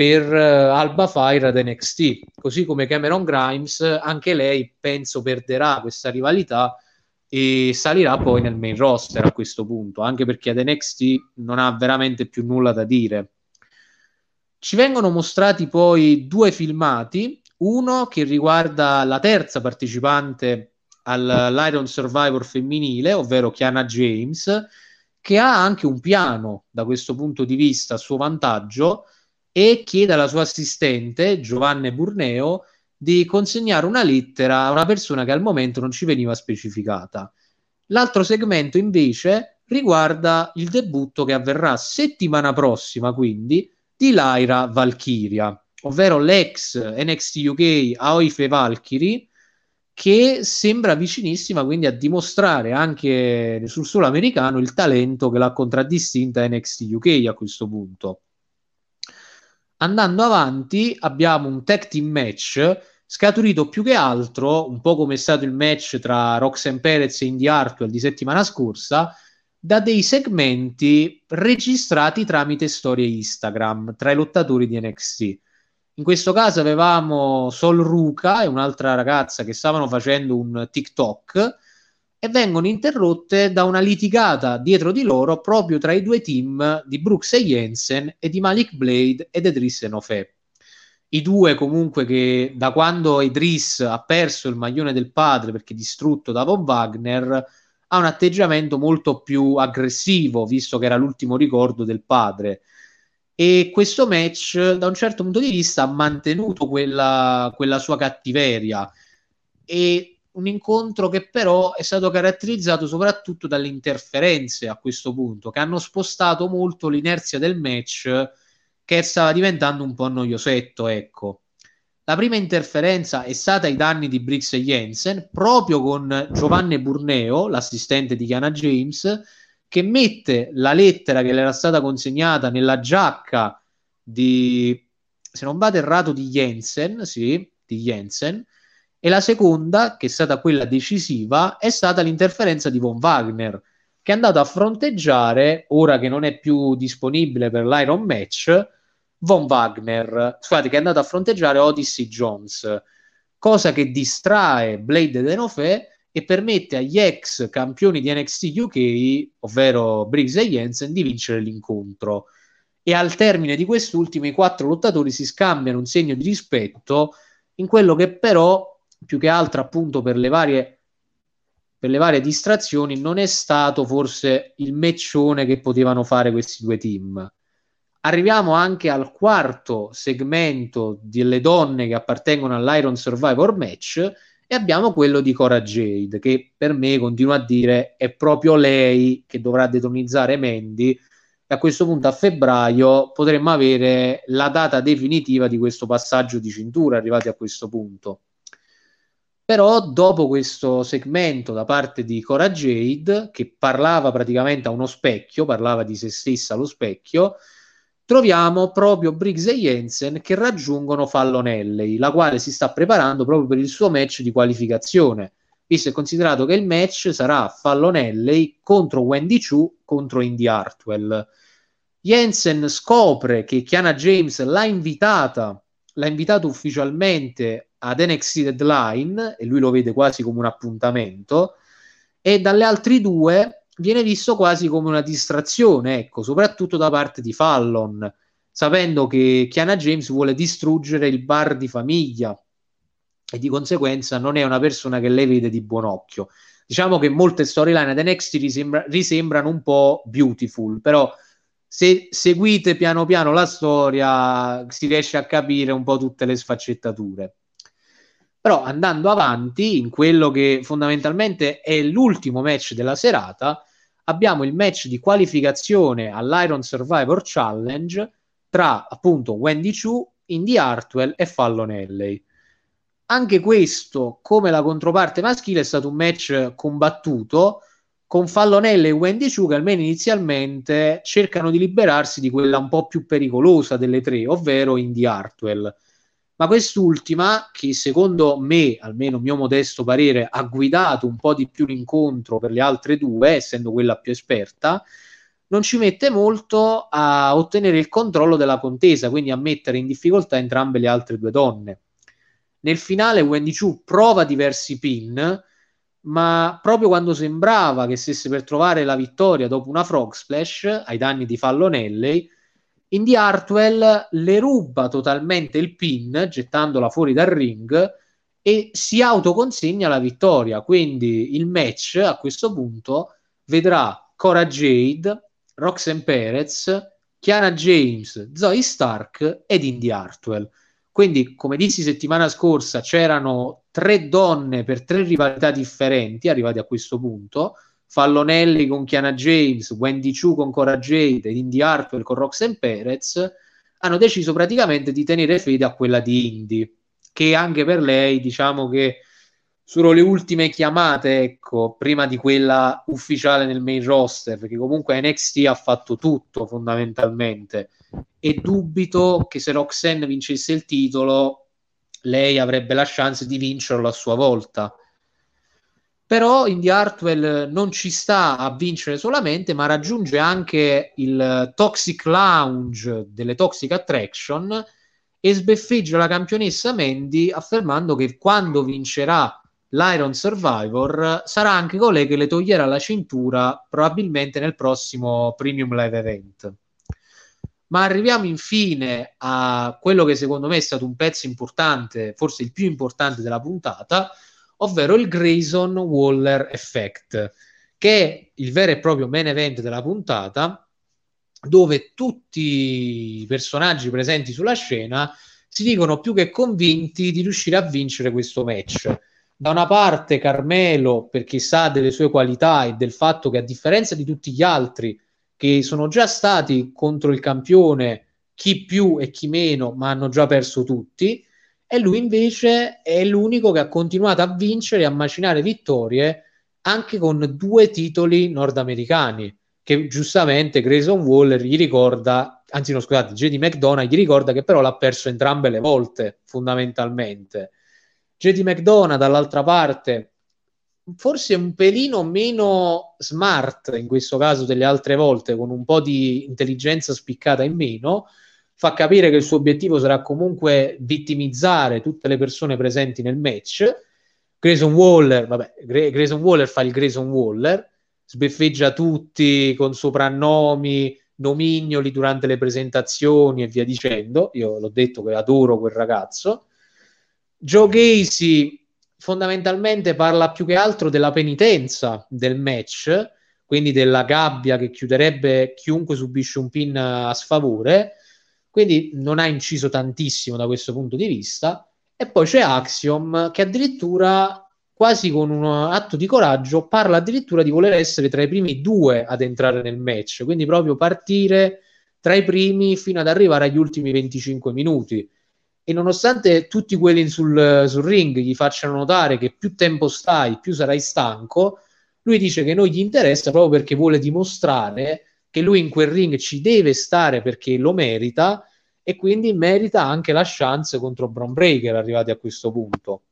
per uh, Alba Fire ad NXT, così come Cameron Grimes, anche lei penso perderà questa rivalità e salirà poi nel main roster a questo punto, anche perché ad NXT non ha veramente più nulla da dire. Ci vengono mostrati poi due filmati, uno che riguarda la terza partecipante all'Iron Survivor femminile, ovvero Kiana James, che ha anche un piano da questo punto di vista a suo vantaggio, e chiede alla sua assistente, Giovanni Burneo, di consegnare una lettera a una persona che al momento non ci veniva specificata. L'altro segmento invece riguarda il debutto che avverrà settimana prossima, quindi, di Lyra Valkyria, ovvero l'ex NXT UK Aoife Valkyrie, che sembra vicinissima quindi a dimostrare anche sul suolo americano il talento che l'ha contraddistinta NXT UK a questo punto. Andando avanti abbiamo un tag team match scaturito più che altro, un po' come è stato il match tra Roxanne Perez e Indy Hartwell di settimana scorsa, da dei segmenti registrati tramite storie Instagram tra i lottatori di NXT. In questo caso avevamo Sol Ruka e un'altra ragazza che stavano facendo un TikTok e vengono interrotte da una litigata dietro di loro proprio tra i due team di Brooks e Jensen e di Malik Blade ed Edris Enofè. I due comunque che da quando Idris ha perso il maglione del padre perché distrutto da Von Wagner ha un atteggiamento molto più aggressivo visto che era l'ultimo ricordo del padre e questo match da un certo punto di vista ha mantenuto quella, quella sua cattiveria e un incontro che però è stato caratterizzato soprattutto dalle interferenze a questo punto che hanno spostato molto l'inerzia del match che stava diventando un po' noiosetto ecco. La prima interferenza è stata ai danni di Briggs e Jensen proprio con Giovanni Burneo l'assistente di Chiana James che mette la lettera che le era stata consegnata nella giacca di, se non vado errato, di Jensen, sì, di Jensen, e la seconda, che è stata quella decisiva, è stata l'interferenza di Von Wagner, che è andato a fronteggiare, ora che non è più disponibile per l'Iron Match, Von Wagner, scusate, che è andato a fronteggiare Odyssey Jones, cosa che distrae Blade Denofè e permette agli ex campioni di NXT UK, ovvero Briggs e Jensen, di vincere l'incontro. E al termine di quest'ultimo i quattro lottatori si scambiano un segno di rispetto in quello che però, più che altro appunto per le varie, per le varie distrazioni, non è stato forse il meccione che potevano fare questi due team. Arriviamo anche al quarto segmento delle donne che appartengono all'Iron Survivor Match, e abbiamo quello di Cora Jade, che per me, continuo a dire, è proprio lei che dovrà detonizzare Mandy. E a questo punto, a febbraio, potremmo avere la data definitiva di questo passaggio di cintura, arrivati a questo punto. Però, dopo questo segmento da parte di Cora Jade, che parlava praticamente a uno specchio, parlava di se stessa allo specchio, troviamo proprio Briggs e Jensen che raggiungono Fallon Alley, la quale si sta preparando proprio per il suo match di qualificazione, visto e considerato che il match sarà Fallon Alley contro Wendy Chu contro Indy Hartwell. Jensen scopre che Kiana James l'ha invitata, l'ha invitato ufficialmente ad NXT Deadline e lui lo vede quasi come un appuntamento e dalle altre due viene visto quasi come una distrazione, ecco, soprattutto da parte di Fallon, sapendo che Kiana James vuole distruggere il bar di famiglia e di conseguenza non è una persona che lei vede di buon occhio. Diciamo che molte storyline ad NXT risembra, risembrano un po' beautiful, però se seguite piano piano la storia si riesce a capire un po' tutte le sfaccettature. Però andando avanti in quello che fondamentalmente è l'ultimo match della serata, abbiamo il match di qualificazione all'Iron Survivor Challenge tra appunto Wendy Chu, Indy Hartwell e Fallon Alley. Anche questo, come la controparte maschile, è stato un match combattuto con Fallonelle e Wendy Chu che almeno inizialmente cercano di liberarsi di quella un po' più pericolosa delle tre, ovvero Indy Hartwell ma quest'ultima, che secondo me, almeno mio modesto parere, ha guidato un po' di più l'incontro per le altre due, essendo quella più esperta, non ci mette molto a ottenere il controllo della contesa, quindi a mettere in difficoltà entrambe le altre due donne. Nel finale Wendy Chu prova diversi pin, ma proprio quando sembrava che stesse per trovare la vittoria dopo una frog splash ai danni di Fallonelli, Indy Hartwell le ruba totalmente il pin, gettandola fuori dal ring e si autoconsegna la vittoria. Quindi il match a questo punto vedrà Cora Jade, Roxanne Perez, Chiara James, Zoe Stark ed Indy Hartwell. Quindi, come dissi settimana scorsa, c'erano tre donne per tre rivalità differenti arrivati a questo punto Fallonelli con Chiana James, Wendy Chu con Cora Jade Indy Hartwell con Roxanne Perez, hanno deciso praticamente di tenere fede a quella di Indy, che anche per lei diciamo che sono le ultime chiamate, ecco, prima di quella ufficiale nel main roster, perché comunque NXT ha fatto tutto fondamentalmente. E dubito che se Roxanne vincesse il titolo, lei avrebbe la chance di vincerlo a sua volta. Però Indy Hartwell non ci sta a vincere solamente, ma raggiunge anche il Toxic Lounge delle Toxic Attraction e sbeffeggia la campionessa Mandy affermando che quando vincerà l'Iron Survivor sarà anche colei che le toglierà la cintura probabilmente nel prossimo Premium Live Event. Ma arriviamo infine a quello che secondo me è stato un pezzo importante, forse il più importante della puntata, ovvero il Grayson Waller Effect, che è il vero e proprio main event della puntata, dove tutti i personaggi presenti sulla scena si dicono più che convinti di riuscire a vincere questo match. Da una parte Carmelo perché sa delle sue qualità e del fatto che a differenza di tutti gli altri che sono già stati contro il campione chi più e chi meno ma hanno già perso tutti e lui invece è l'unico che ha continuato a vincere e a macinare vittorie anche con due titoli nordamericani che giustamente Grayson Waller gli ricorda anzi no scusate JD McDonough gli ricorda che però l'ha perso entrambe le volte fondamentalmente. JD McDonough dall'altra parte forse un pelino meno smart in questo caso delle altre volte, con un po' di intelligenza spiccata in meno, fa capire che il suo obiettivo sarà comunque vittimizzare tutte le persone presenti nel match. Grayson Waller, vabbè, Grayson Waller fa il Grayson Waller, sbeffeggia tutti con soprannomi, nomignoli durante le presentazioni e via dicendo. Io l'ho detto che adoro quel ragazzo. Joe Casey fondamentalmente parla più che altro della penitenza del match, quindi della gabbia che chiuderebbe chiunque subisce un pin a sfavore, quindi non ha inciso tantissimo da questo punto di vista. E poi c'è Axiom che addirittura, quasi con un atto di coraggio, parla addirittura di voler essere tra i primi due ad entrare nel match, quindi proprio partire tra i primi fino ad arrivare agli ultimi 25 minuti e nonostante tutti quelli sul, sul, ring gli facciano notare che più tempo stai, più sarai stanco, lui dice che non gli interessa proprio perché vuole dimostrare che lui in quel ring ci deve stare perché lo merita e quindi merita anche la chance contro Bron Breaker arrivati a questo punto.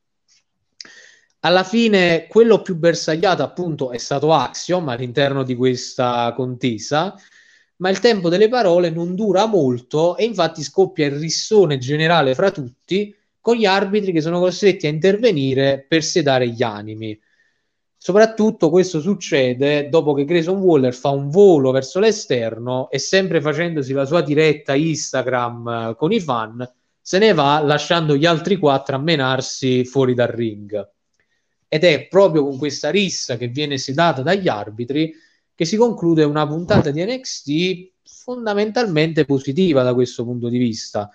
Alla fine quello più bersagliato appunto è stato Axiom all'interno di questa contesa ma il tempo delle parole non dura molto e infatti scoppia il rissone generale fra tutti con gli arbitri che sono costretti a intervenire per sedare gli animi. Soprattutto questo succede dopo che Grayson Waller fa un volo verso l'esterno e sempre facendosi la sua diretta Instagram eh, con i fan, se ne va lasciando gli altri quattro a menarsi fuori dal ring. Ed è proprio con questa rissa che viene sedata dagli arbitri che si conclude una puntata di NXT fondamentalmente positiva da questo punto di vista.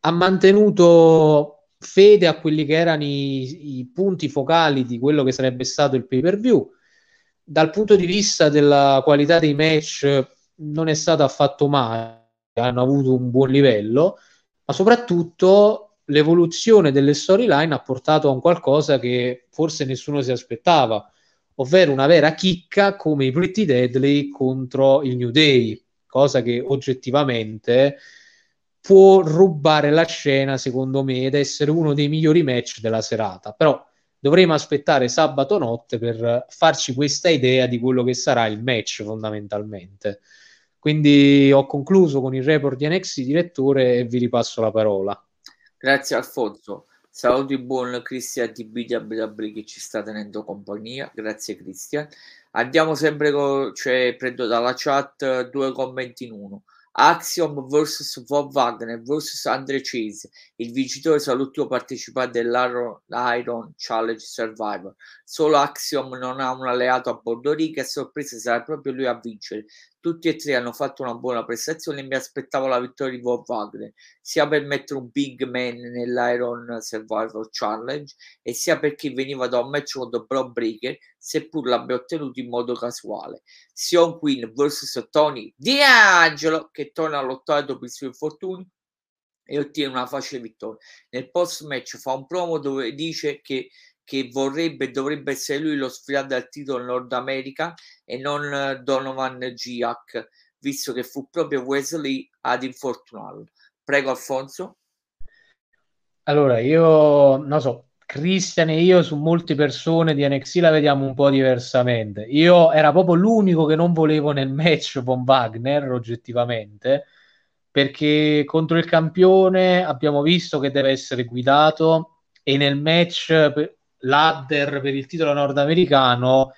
Ha mantenuto fede a quelli che erano i, i punti focali di quello che sarebbe stato il pay per view. Dal punto di vista della qualità dei match, non è stato affatto male, hanno avuto un buon livello, ma soprattutto l'evoluzione delle storyline ha portato a un qualcosa che forse nessuno si aspettava ovvero una vera chicca come i Pretty Deadly contro il New Day, cosa che oggettivamente può rubare la scena, secondo me, ed essere uno dei migliori match della serata. Però dovremo aspettare sabato notte per farci questa idea di quello che sarà il match fondamentalmente. Quindi ho concluso con il report di NXT direttore e vi ripasso la parola. Grazie Alfonso. Saluti buon Cristian TBWW che ci sta tenendo compagnia. Grazie Cristian. Andiamo sempre con, cioè prendo dalla chat due commenti in uno. Axiom vs Von Wagner vs Andre Chase. Il vincitore sarà l'ultimo partecipante dell'Iron Challenge Survivor. Solo Axiom non ha un alleato a bordo riga e sorpresa sarà proprio lui a vincere. Tutti e tre hanno fatto una buona prestazione e mi aspettavo la vittoria di Von Wagner, sia per mettere un big man nell'Iron Survivor Challenge e sia perché veniva da un match contro Bro Breaker, seppur l'abbia ottenuto in modo casuale. Sion Queen vs Tony D'Angelo che torna a lottare dopo il suo infortunio e ottiene una facile vittoria. Nel post match fa un promo dove dice che che vorrebbe dovrebbe essere lui lo sfidante al titolo Nord America e non eh, Donovan Giac, visto che fu proprio Wesley ad infortunarlo. Prego Alfonso. Allora, io non so, Christian e io su molte persone di NXT la vediamo un po' diversamente. Io era proprio l'unico che non volevo nel match con Wagner, oggettivamente, perché contro il campione abbiamo visto che deve essere guidato e nel match ladder per il titolo nordamericano,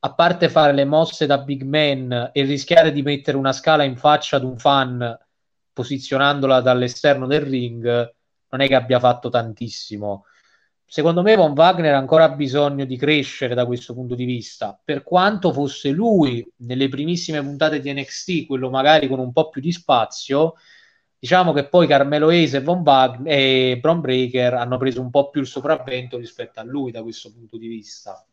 a parte fare le mosse da big man e rischiare di mettere una scala in faccia ad un fan posizionandola dall'esterno del ring, non è che abbia fatto tantissimo. Secondo me Von Wagner ha ancora bisogno di crescere da questo punto di vista, per quanto fosse lui nelle primissime puntate di NXT, quello magari con un po' più di spazio, diciamo che poi Carmelo Ace e Von Wagner e Bron Breaker hanno preso un po' più il sopravvento rispetto a lui da questo punto di vista.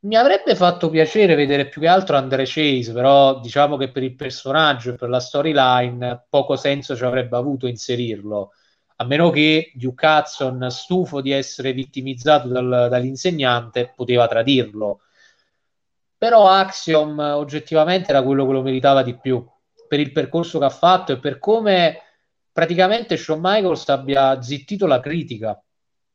Mi avrebbe fatto piacere vedere più che altro Andre Chase, però diciamo che per il personaggio e per la storyline poco senso ci avrebbe avuto inserirlo a meno che Duke Hudson, stufo di essere vittimizzato dal, dall'insegnante, poteva tradirlo. Però Axiom oggettivamente era quello che lo meritava di più per il percorso che ha fatto e per come praticamente Shawn Michaels abbia zittito la critica.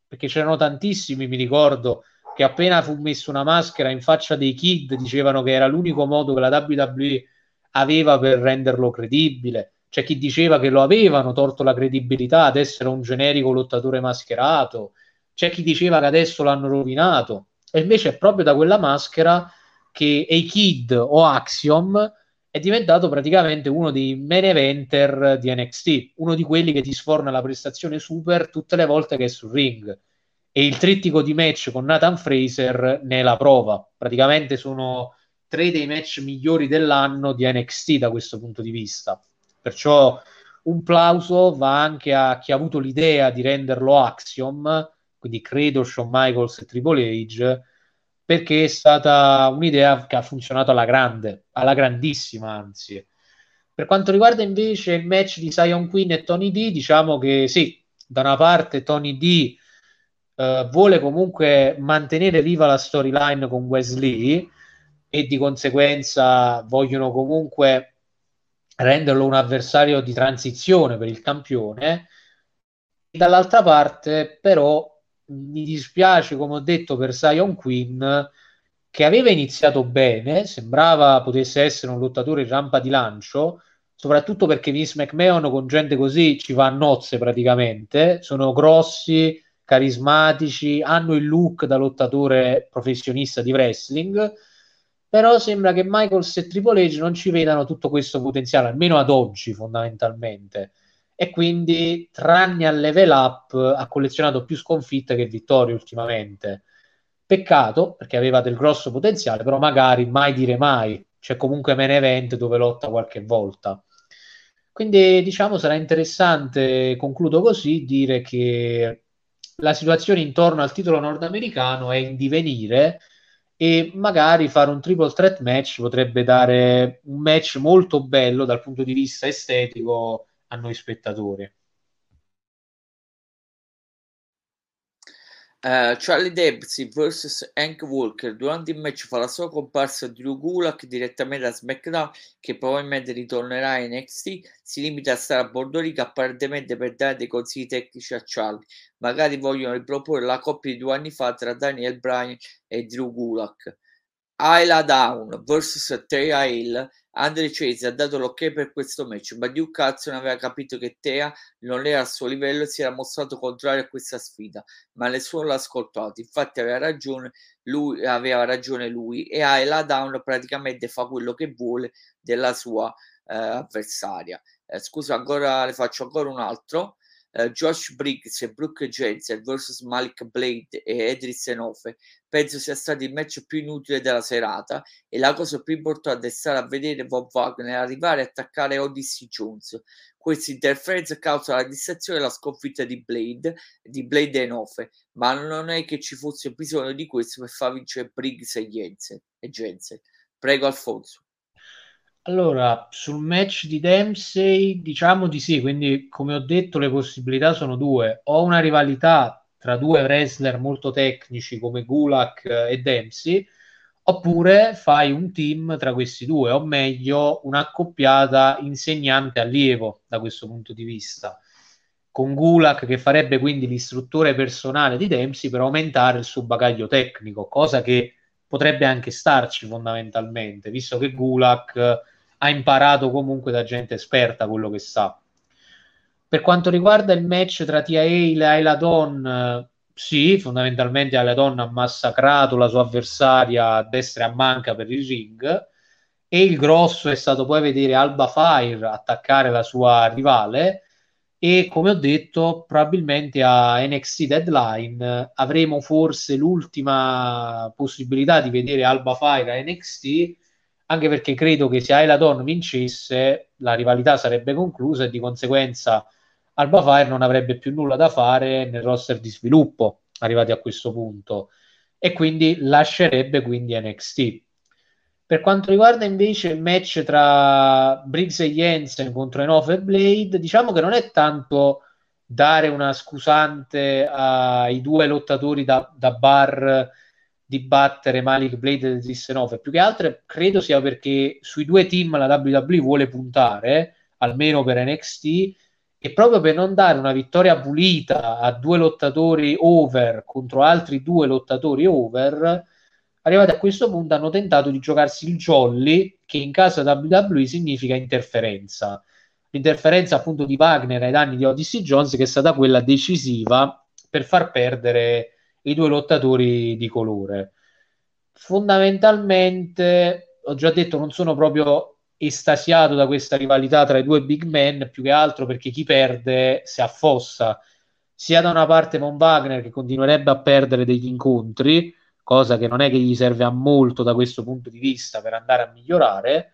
Perché c'erano tantissimi, mi ricordo, che appena fu messo una maschera in faccia dei kid dicevano che era l'unico modo che la WWE aveva per renderlo credibile. C'è chi diceva che lo avevano tolto la credibilità ad essere un generico lottatore mascherato, c'è chi diceva che adesso l'hanno rovinato, e invece è proprio da quella maschera che A-Kid o Axiom è diventato praticamente uno dei main eventer di NXT, uno di quelli che ti sforna la prestazione super tutte le volte che è sul ring. E il trittico di match con Nathan Fraser ne è la prova. Praticamente sono tre dei match migliori dell'anno di NXT da questo punto di vista. Perciò un plauso va anche a chi ha avuto l'idea di renderlo Axiom, quindi credo Shawn Michaels e Triple H, perché è stata un'idea che ha funzionato alla grande, alla grandissima anzi. Per quanto riguarda invece il match di Sion Queen e Tony D, diciamo che sì, da una parte Tony D eh, vuole comunque mantenere viva la storyline con Wesley e di conseguenza vogliono comunque renderlo un avversario di transizione per il campione. Dall'altra parte, però, mi dispiace, come ho detto, per Sion Queen, che aveva iniziato bene, sembrava potesse essere un lottatore in rampa di lancio, soprattutto perché Vince McMahon con gente così ci va a nozze praticamente, sono grossi, carismatici, hanno il look da lottatore professionista di wrestling però sembra che Michaels e Triple H non ci vedano tutto questo potenziale, almeno ad oggi fondamentalmente. E quindi, tranne al level up, ha collezionato più sconfitte che vittorie ultimamente. Peccato, perché aveva del grosso potenziale, però magari mai dire mai. C'è comunque main event dove lotta qualche volta. Quindi, diciamo, sarà interessante, concludo così, dire che la situazione intorno al titolo nordamericano è in divenire e magari fare un triple threat match potrebbe dare un match molto bello dal punto di vista estetico a noi spettatori. Uh, Charlie Dempsey vs Hank Walker. Durante il match fa la sua comparsa Drew Gulak direttamente da SmackDown che probabilmente ritornerà in NXT si limita a stare a bordo riga apparentemente per dare dei consigli tecnici a Charlie. Magari vogliono riproporre la coppia di due anni fa tra Daniel Bryan e Drew Gulak Ayla Down vs Thea Hill Andre Chase ha dato l'ok per questo match, ma Duke Hudson aveva capito che Tea non era al suo livello e si era mostrato contrario a questa sfida, ma nessuno l'ha ascoltato. Infatti aveva ragione lui, aveva ragione lui e Ayla Down praticamente fa quello che vuole della sua eh, avversaria. Eh, scusa, ancora le faccio ancora un altro uh, Josh Briggs e Brooke Jensen vs Malik Blade e Edris Enofe penso sia stato il match più inutile della serata e la cosa più importante è stare a vedere Bob Wagner arrivare a attaccare Odyssey Jones questa interferenza causa la distrazione e la sconfitta di Blade di Blade e Enofe ma non è che ci fosse bisogno di questo per far vincere Briggs e Jensen, e Jensen. prego Alfonso allora, sul match di Dempsey diciamo di sì, quindi come ho detto le possibilità sono due, o una rivalità tra due wrestler molto tecnici come Gulak e Dempsey, oppure fai un team tra questi due, o meglio, un'accoppiata insegnante-allievo da questo punto di vista, con Gulak che farebbe quindi l'istruttore personale di Dempsey per aumentare il suo bagaglio tecnico, cosa che potrebbe anche starci fondamentalmente, visto che Gulak ha imparato comunque da gente esperta quello che sa. Per quanto riguarda il match tra Tia e Ayla Dawn, sì, fondamentalmente Aledon ha massacrato la sua avversaria a destra e a manca per il ring e il grosso è stato poi vedere Alba Fire attaccare la sua rivale e come ho detto probabilmente a NXT Deadline avremo forse l'ultima possibilità di vedere Alba Fire a NXT anche perché credo che se Ayla Dawn vincesse la rivalità sarebbe conclusa e di conseguenza Alba Fire non avrebbe più nulla da fare nel roster di sviluppo arrivati a questo punto e quindi lascerebbe quindi NXT. Per quanto riguarda invece il match tra Briggs e Jensen contro Enough e Blade, diciamo che non è tanto dare una scusante ai due lottatori da, da bar di battere Malik Blade e Zissenov, più che altro credo sia perché sui due team la WWE vuole puntare, almeno per NXT, e proprio per non dare una vittoria pulita a due lottatori over contro altri due lottatori over, arrivati a questo punto hanno tentato di giocarsi il jolly, che in caso WWE significa interferenza. L'interferenza appunto di Wagner ai danni di Odyssey Jones, che è stata quella decisiva per far perdere i due lottatori di colore. Fondamentalmente, ho già detto, non sono proprio estasiato da questa rivalità tra i due big men, più che altro perché chi perde si affossa sia da una parte Von Wagner che continuerebbe a perdere degli incontri, cosa che non è che gli serve a molto da questo punto di vista per andare a migliorare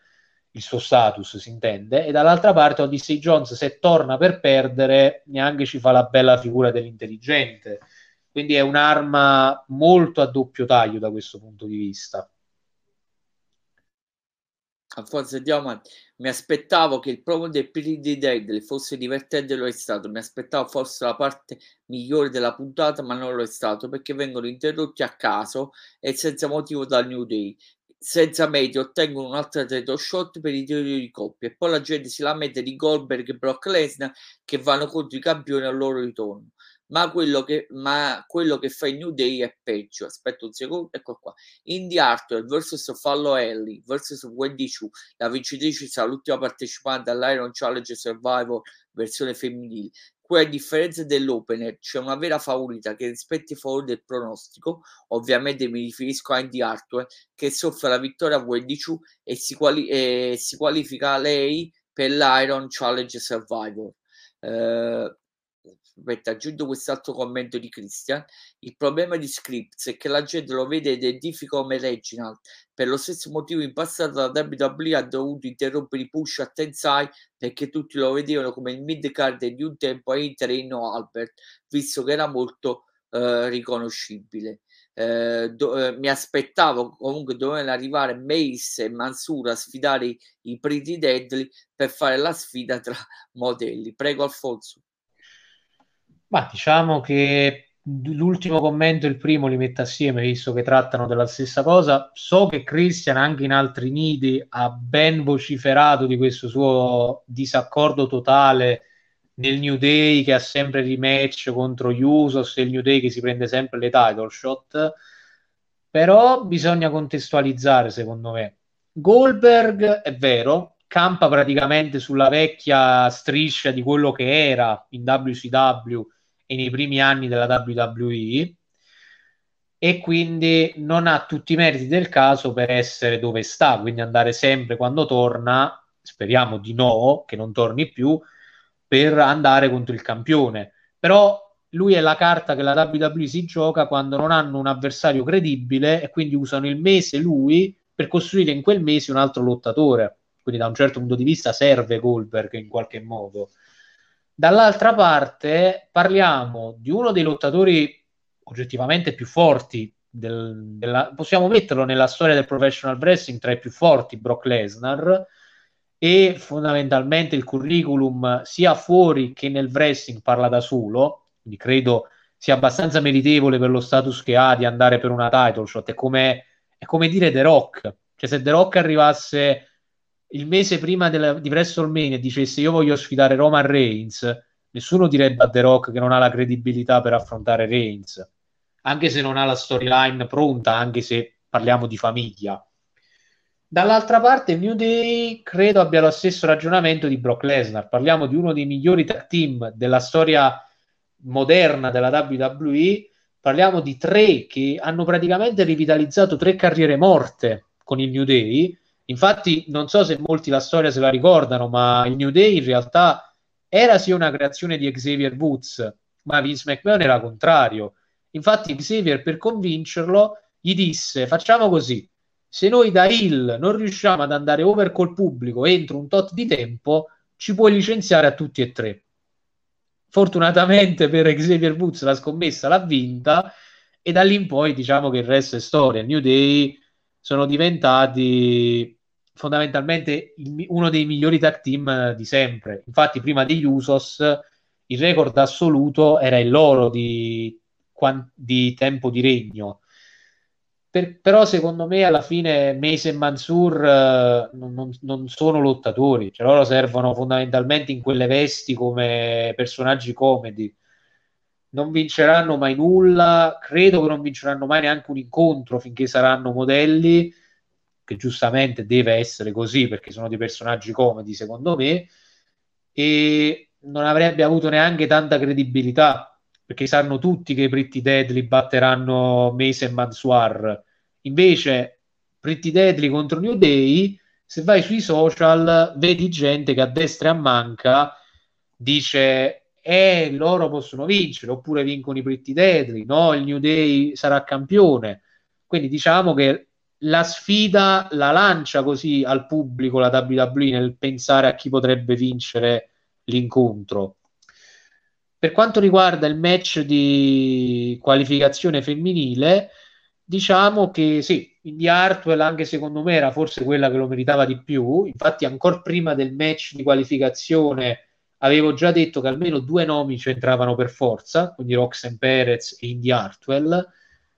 il suo status, si intende, e dall'altra parte Odyssey Jones se torna per perdere neanche ci fa la bella figura dell'intelligente, quindi è un'arma molto a doppio taglio da questo punto di vista. Forza Diamant, mi aspettavo che il promo del Pretty Deadly fosse divertente lo è stato, mi aspettavo fosse la parte migliore della puntata, ma non lo è stato perché vengono interrotti a caso e senza motivo dal New Day. Senza media ottengono un'altra title shot per i titoli di coppia e poi la gente si lamenta di Goldberg e Brock Lesnar che vanno contro i campioni al loro ritorno ma quello che, ma quello che fa il New Day è peggio. Aspetta un secondo, ecco qua. Indy Arthur vs Fallo Ellie vs Wendy Chu, la vincitrice sarà l'ultima partecipante all'Iron Challenge Survivor versione femminile. Qui a differenza dell'opener c'è una vera favorita che rispetti i favori del pronostico, ovviamente mi riferisco a Indy Arthur che soffre la vittoria a Wendy Chu e si, quali- e si qualifica lei per l'Iron Challenge Survivor. Uh, aspetta, aggiungo quest'altro commento di Christian. Il problema di Scripts è che la gente lo vede ed identifica come Reginald. Per lo stesso motivo, in passato la WWE ha dovuto interrompere i push a Tensai perché tutti lo vedevano come il mid card di un tempo a Inter Albert, visto che era molto eh, riconoscibile. Eh, do, eh, mi aspettavo comunque dovevano arrivare Mace e Mansura a sfidare i, i Pretty Deadly per fare la sfida tra modelli. Prego Alfonso. Ma diciamo che l'ultimo commento e il primo li metto assieme, visto che trattano della stessa cosa. So che Christian, anche in altri nidi, ha ben vociferato di questo suo disaccordo totale nel New Day che ha sempre rematch contro Usos e il New Day che si prende sempre le title shot. Però bisogna contestualizzare, secondo me. Goldberg è vero, campa praticamente sulla vecchia striscia di quello che era in WCW e nei primi anni della WWE e quindi non ha tutti i meriti del caso per essere dove sta, quindi andare sempre quando torna, speriamo di no, che non torni più, per andare contro il campione. Però lui è la carta che la WWE si gioca quando non hanno un avversario credibile e quindi usano il mese lui per costruire in quel mese un altro lottatore. Quindi da un certo punto di vista serve Goldberg in qualche modo. Dall'altra parte parliamo di uno dei lottatori oggettivamente più forti, del, della, possiamo metterlo nella storia del professional wrestling tra i più forti, Brock Lesnar, e fondamentalmente il curriculum sia fuori che nel wrestling parla da solo, quindi credo sia abbastanza meritevole per lo status che ha di andare per una title shot. È come, è come dire The Rock. Cioè, se The Rock arrivasse il mese prima della, di WrestleMania dicesse io voglio sfidare Roman Reigns, nessuno direbbe a The Rock che non ha la credibilità per affrontare Reigns, anche se non ha la storyline pronta, anche se parliamo di famiglia. Dall'altra parte, New Day credo abbia lo stesso ragionamento di Brock Lesnar. Parliamo di uno dei migliori tag team della storia moderna della WWE. Parliamo di tre che hanno praticamente rivitalizzato tre carriere morte con il New Day. Infatti, non so se molti la storia se la ricordano, ma il New Day in realtà era sì una creazione di Xavier Woods, ma Vince McMahon era contrario. Infatti, Xavier per convincerlo gli disse: Facciamo così se noi da Hill non riusciamo ad andare over col pubblico entro un tot di tempo, ci puoi licenziare a tutti e tre. Fortunatamente per Xavier Woods la scommessa l'ha vinta e da lì in poi diciamo che il resto è storia. New Day sono diventati fondamentalmente il, uno dei migliori tag team di sempre. Infatti prima degli Usos il record assoluto era il loro di, di tempo di regno per, però secondo me alla fine Mace e Mansur uh, non, non, sono lottatori, cioè loro servono fondamentalmente in quelle vesti come personaggi comedy. Non vinceranno mai nulla, credo che non vinceranno mai neanche un incontro finché saranno modelli, che giustamente deve essere così perché sono dei personaggi comedy secondo me, e non avrebbe avuto neanche tanta credibilità perché sanno tutti che i Pretty Deadly batteranno Mace e Mansoir Invece, Pretty Deadly contro New Day, se vai sui social, vedi gente che a destra e a manca dice eh, loro possono vincere, oppure vincono i Pretty Deadly, no, il New Day sarà campione. Quindi diciamo che la sfida la lancia così al pubblico la WWE nel pensare a chi potrebbe vincere l'incontro. Per quanto riguarda il match di qualificazione femminile, diciamo che sì, Indy Hartwell anche secondo me era forse quella che lo meritava di più, infatti ancora prima del match di qualificazione avevo già detto che almeno due nomi c'entravano per forza, quindi Roxanne Perez e Indy Hartwell.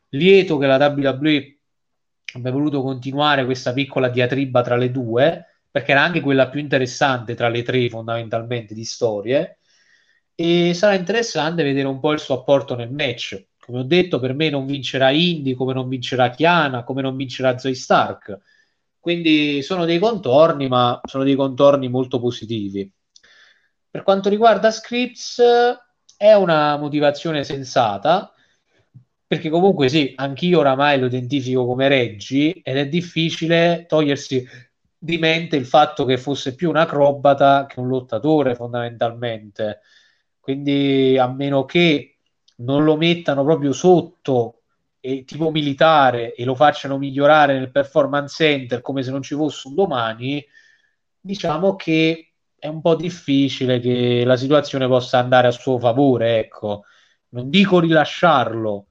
Lieto che la WWE abbia voluto continuare questa piccola diatriba tra le due, perché era anche quella più interessante tra le tre fondamentalmente di storie, e sarà interessante vedere un po' il suo apporto nel match come ho detto, per me non vincerà Indy, come non vincerà Chiana, come non vincerà Zoe Stark. Quindi sono dei contorni, ma sono dei contorni molto positivi. Per quanto riguarda Scripps, è una motivazione sensata, perché comunque sì, anch'io oramai lo identifico come Reggi ed è difficile togliersi di mente il fatto che fosse più un acrobata che un lottatore fondamentalmente. Quindi a meno che non lo mettano proprio sotto e, tipo militare e lo facciano migliorare nel performance center come se non ci fosse un domani, diciamo che è un po' difficile che la situazione possa andare a suo favore, ecco. Non dico rilasciarlo,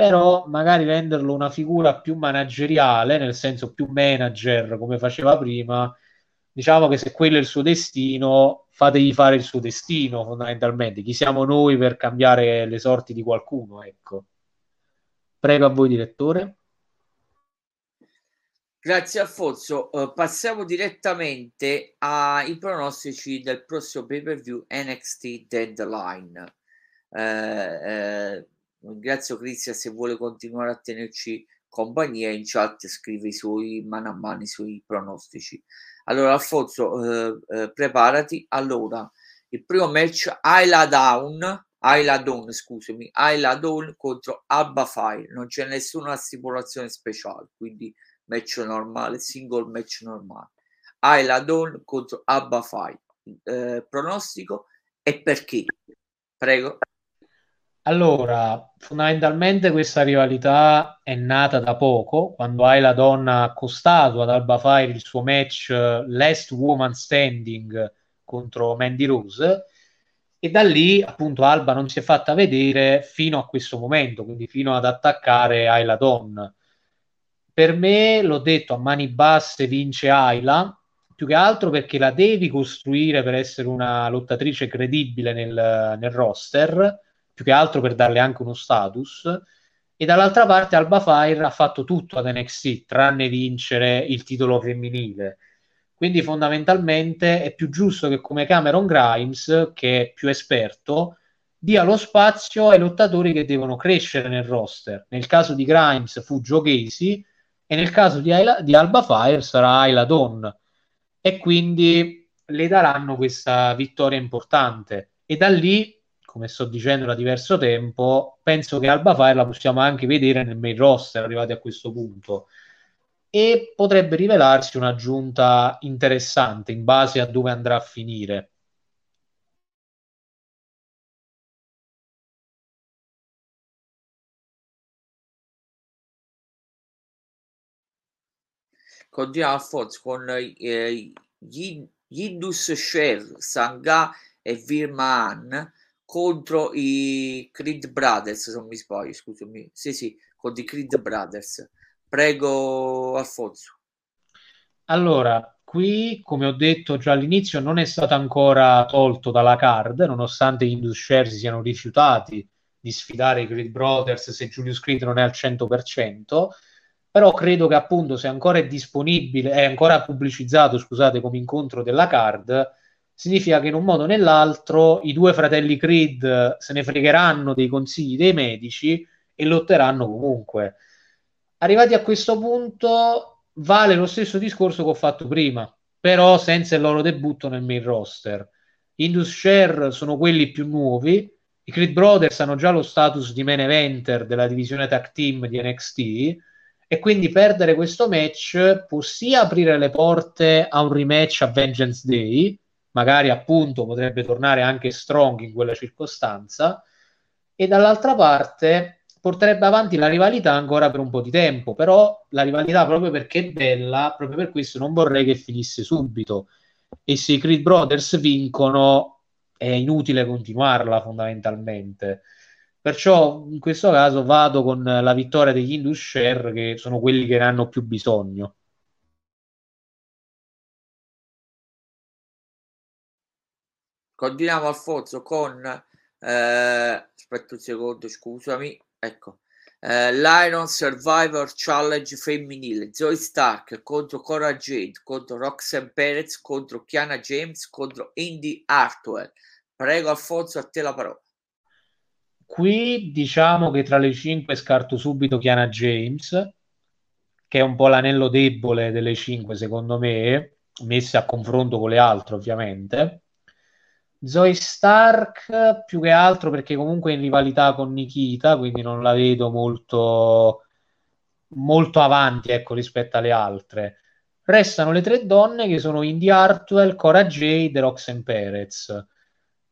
però magari renderlo una figura più manageriale, nel senso più manager come faceva prima, diciamo che se quello è il suo destino, fategli fare il suo destino fondamentalmente. Chi siamo noi per cambiare le sorti di qualcuno? Ecco. Prego a voi, direttore. Grazie Alfonso. Uh, passiamo direttamente ai pronostici del prossimo pay per view NXT Deadline. Uh, uh, ringrazio Cristian se vuole continuare a tenerci compagnia in chat scrive i suoi mano a mano i suoi pronostici. Allora, Alfonso, eh, eh, preparati. Allora, il primo match Ayla Down, Ayla Dawn, scusami, Ayla Dawn contro Alba Fire. Non c'è nessuna stipulazione speciale, quindi match normale, single match normale. Ayla Dawn contro Alba Fire. Eh, pronostico e perché? Prego. Allora, fondamentalmente questa rivalità è nata da poco, quando Ayla Donna ha accostato ad Alba Fire il suo match uh, Last Woman Standing contro Mandy Rose e da lì appunto Alba non si è fatta vedere fino a questo momento, quindi fino ad attaccare Ayla Donna. Per me, l'ho detto, a mani basse vince Ayla, più che altro perché la devi costruire per essere una lottatrice credibile nel, nel roster più che altro per darle anche uno status. E dall'altra parte Alba Fire ha fatto tutto ad NXT, tranne vincere il titolo femminile. Quindi fondamentalmente è più giusto che come Cameron Grimes, che è più esperto, dia lo spazio ai lottatori che devono crescere nel roster. Nel caso di Grimes fu Joe Casey e nel caso di, Ayla, di Alba Fire sarà Ayla Dawn. E quindi le daranno questa vittoria importante. E da lì, come sto dicendo da diverso tempo, penso che Alba Fire la possiamo anche vedere nel main roster arrivati a questo punto. E potrebbe rivelarsi un'aggiunta interessante in base a dove andrà a finire. Continuiamo Alfonso con eh, gli Indus Share, Sangha e Virman contro i Creed Brothers, se non mi sbaglio, scusami. Sì, sì, contro i Creed Brothers. Prego, Alfonso. Allora, qui, come ho detto già all'inizio, non è stato ancora tolto dalla card, nonostante gli Indus Share si siano rifiutati di sfidare i Creed Brothers se Julius Creed non è al 100% però credo che appunto se ancora è disponibile, è ancora pubblicizzato, scusate, come incontro della card, significa che in un modo o nell'altro i due fratelli Creed se ne fregheranno dei consigli dei medici e lotteranno comunque. Arrivati a questo punto vale lo stesso discorso che ho fatto prima, però senza il loro debutto nel main roster. Indus Share sono quelli più nuovi, i Creed Brothers hanno già lo status di main eventer della divisione tag team di NXT, e quindi perdere questo match può sia aprire le porte a un rematch a Vengeance Day, magari appunto potrebbe tornare anche Strong in quella circostanza, e dall'altra parte porterebbe avanti la rivalità ancora per un po' di tempo, però la rivalità proprio perché è bella, proprio per questo non vorrei che finisse subito. E se i Creed Brothers vincono è inutile continuarla fondamentalmente. Perciò in questo caso vado con la vittoria degli Indus Share, che sono quelli che ne hanno più bisogno. Continuiamo Alfonso con eh, aspetta un secondo, scusami. Ecco. Eh, L'Iron Survivor Challenge femminile Zoe Stark contro Cora Jade contro Roxanne Perez contro Kiana James contro Indy Hartwell prego Alfonso a te la parola Qui diciamo che tra le cinque scarto subito Chiana James, che è un po' l'anello debole delle cinque, secondo me, messe a confronto con le altre, ovviamente. Zoe Stark più che altro perché comunque è in rivalità con Nikita, quindi non la vedo molto, molto avanti ecco, rispetto alle altre. Restano le tre donne che sono Indy Hartwell, Cora Jade e Roxanne Perez.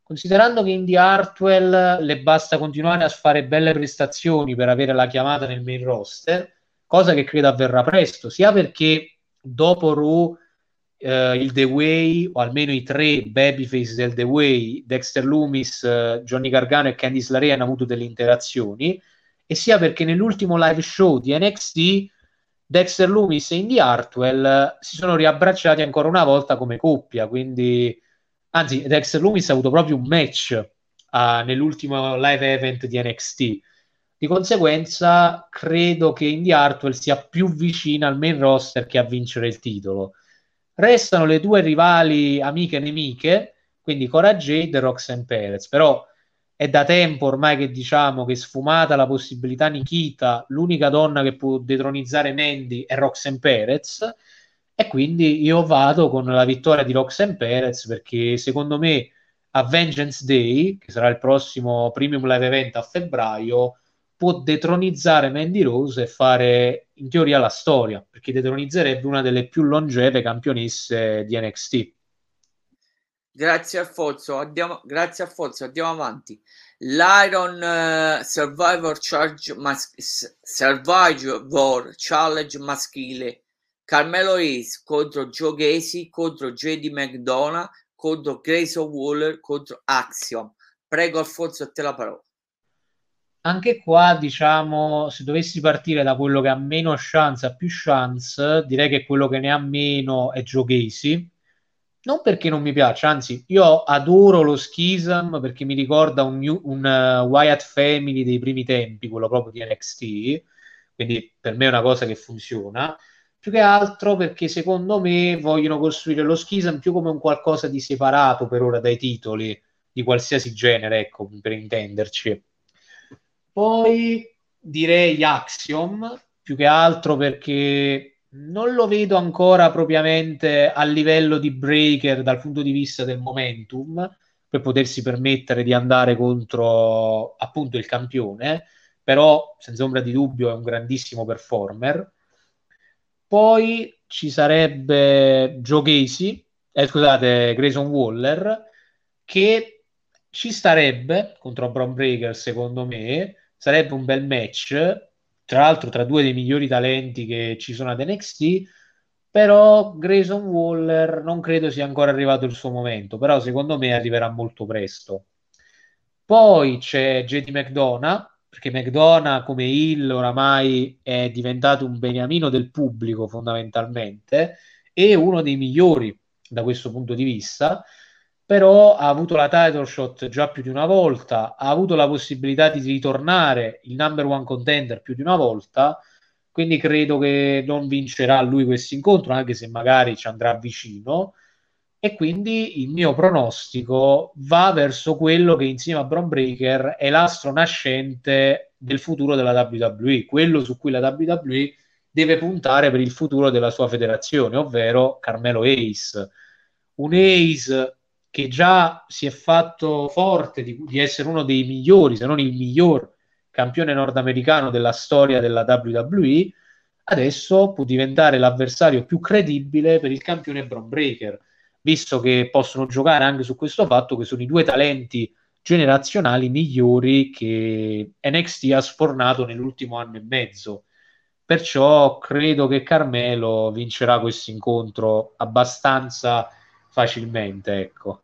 Considerando che Indy Hartwell le basta continuare a fare belle prestazioni per avere la chiamata nel main roster, cosa che credo avverrà presto, sia perché dopo Raw eh, il The Way, o almeno i tre babyface del The Way, Dexter Loomis, eh, Johnny Gargano e Candice LeRae hanno avuto delle interazioni, e sia perché nell'ultimo live show di NXT Dexter Loomis e Indy Hartwell si sono riabbracciati ancora una volta come coppia, quindi anzi Dexter Loomis ha avuto proprio un match uh, nell'ultimo live event di NXT. Di conseguenza, credo che Indy Hartwell sia più vicina al main roster che a vincere il titolo. Restano le due rivali amiche e nemiche, quindi Cora Jade e Roxanne Perez. Però è da tempo ormai che diciamo che sfumata la possibilità Nikita, l'unica donna che può detronizzare Mandy è Roxanne Perez e quindi io vado con la vittoria di Roxanne Perez perché secondo me a Vengeance Day, che sarà il prossimo premium live event a febbraio, può detronizzare Mandy Rose e fare in teoria la storia, perché detronizzerebbe una delle più longeve campionesse di NXT. Grazie Alfonso, andiamo, grazie Alfonso, andiamo avanti. L'Iron uh, Survivor, Charge mas- Survivor Challenge maschile Carmelo Hayes contro Joe Gacy contro JD McDonough contro Grayson Waller contro Axiom. Prego Alfonso, a te la parola. Anche qua, diciamo, se dovessi partire da quello che ha meno chance a più chance, direi che quello che ne ha meno è Joe Gacy, non perché non mi piace, anzi, io adoro lo schism perché mi ricorda un, un uh, Wyatt Family dei primi tempi, quello proprio di NXT, quindi per me è una cosa che funziona. Più che altro perché secondo me vogliono costruire lo schism più come un qualcosa di separato per ora dai titoli di qualsiasi genere, ecco, per intenderci. Poi direi Axiom, più che altro perché non lo vedo ancora propriamente a livello di breaker dal punto di vista del momentum per potersi permettere di andare contro appunto il campione, però senza ombra di dubbio è un grandissimo performer. Poi ci sarebbe Joe Casey, eh, scusate, Grayson Waller, che ci starebbe contro Brown Breaker secondo me, sarebbe un bel match, tra l'altro tra due dei migliori talenti che ci sono ad NXT, però Grayson Waller non credo sia ancora arrivato il suo momento, però secondo me arriverà molto presto. Poi c'è JD McDonough, perché McDonough come Hill oramai è diventato un beniamino del pubblico fondamentalmente e uno dei migliori da questo punto di vista però ha avuto la title shot già più di una volta, ha avuto la possibilità di ritornare il number one contender più di una volta, quindi credo che non vincerà lui questo incontro, anche se magari ci andrà vicino. E quindi il mio pronostico va verso quello che insieme a Bron Breaker è l'astro nascente del futuro della WWE, quello su cui la WWE deve puntare per il futuro della sua federazione, ovvero Carmelo Ace. Un Ace che già si è fatto forte di, di, essere uno dei migliori, se non il miglior campione nordamericano della storia della WWE, adesso può diventare l'avversario più credibile per il campione Bron Breaker, visto che possono giocare anche su questo fatto che sono i due talenti generazionali migliori che NXT ha sfornato nell'ultimo anno e mezzo. Perciò credo che Carmelo vincerà questo incontro abbastanza facilmente, ecco.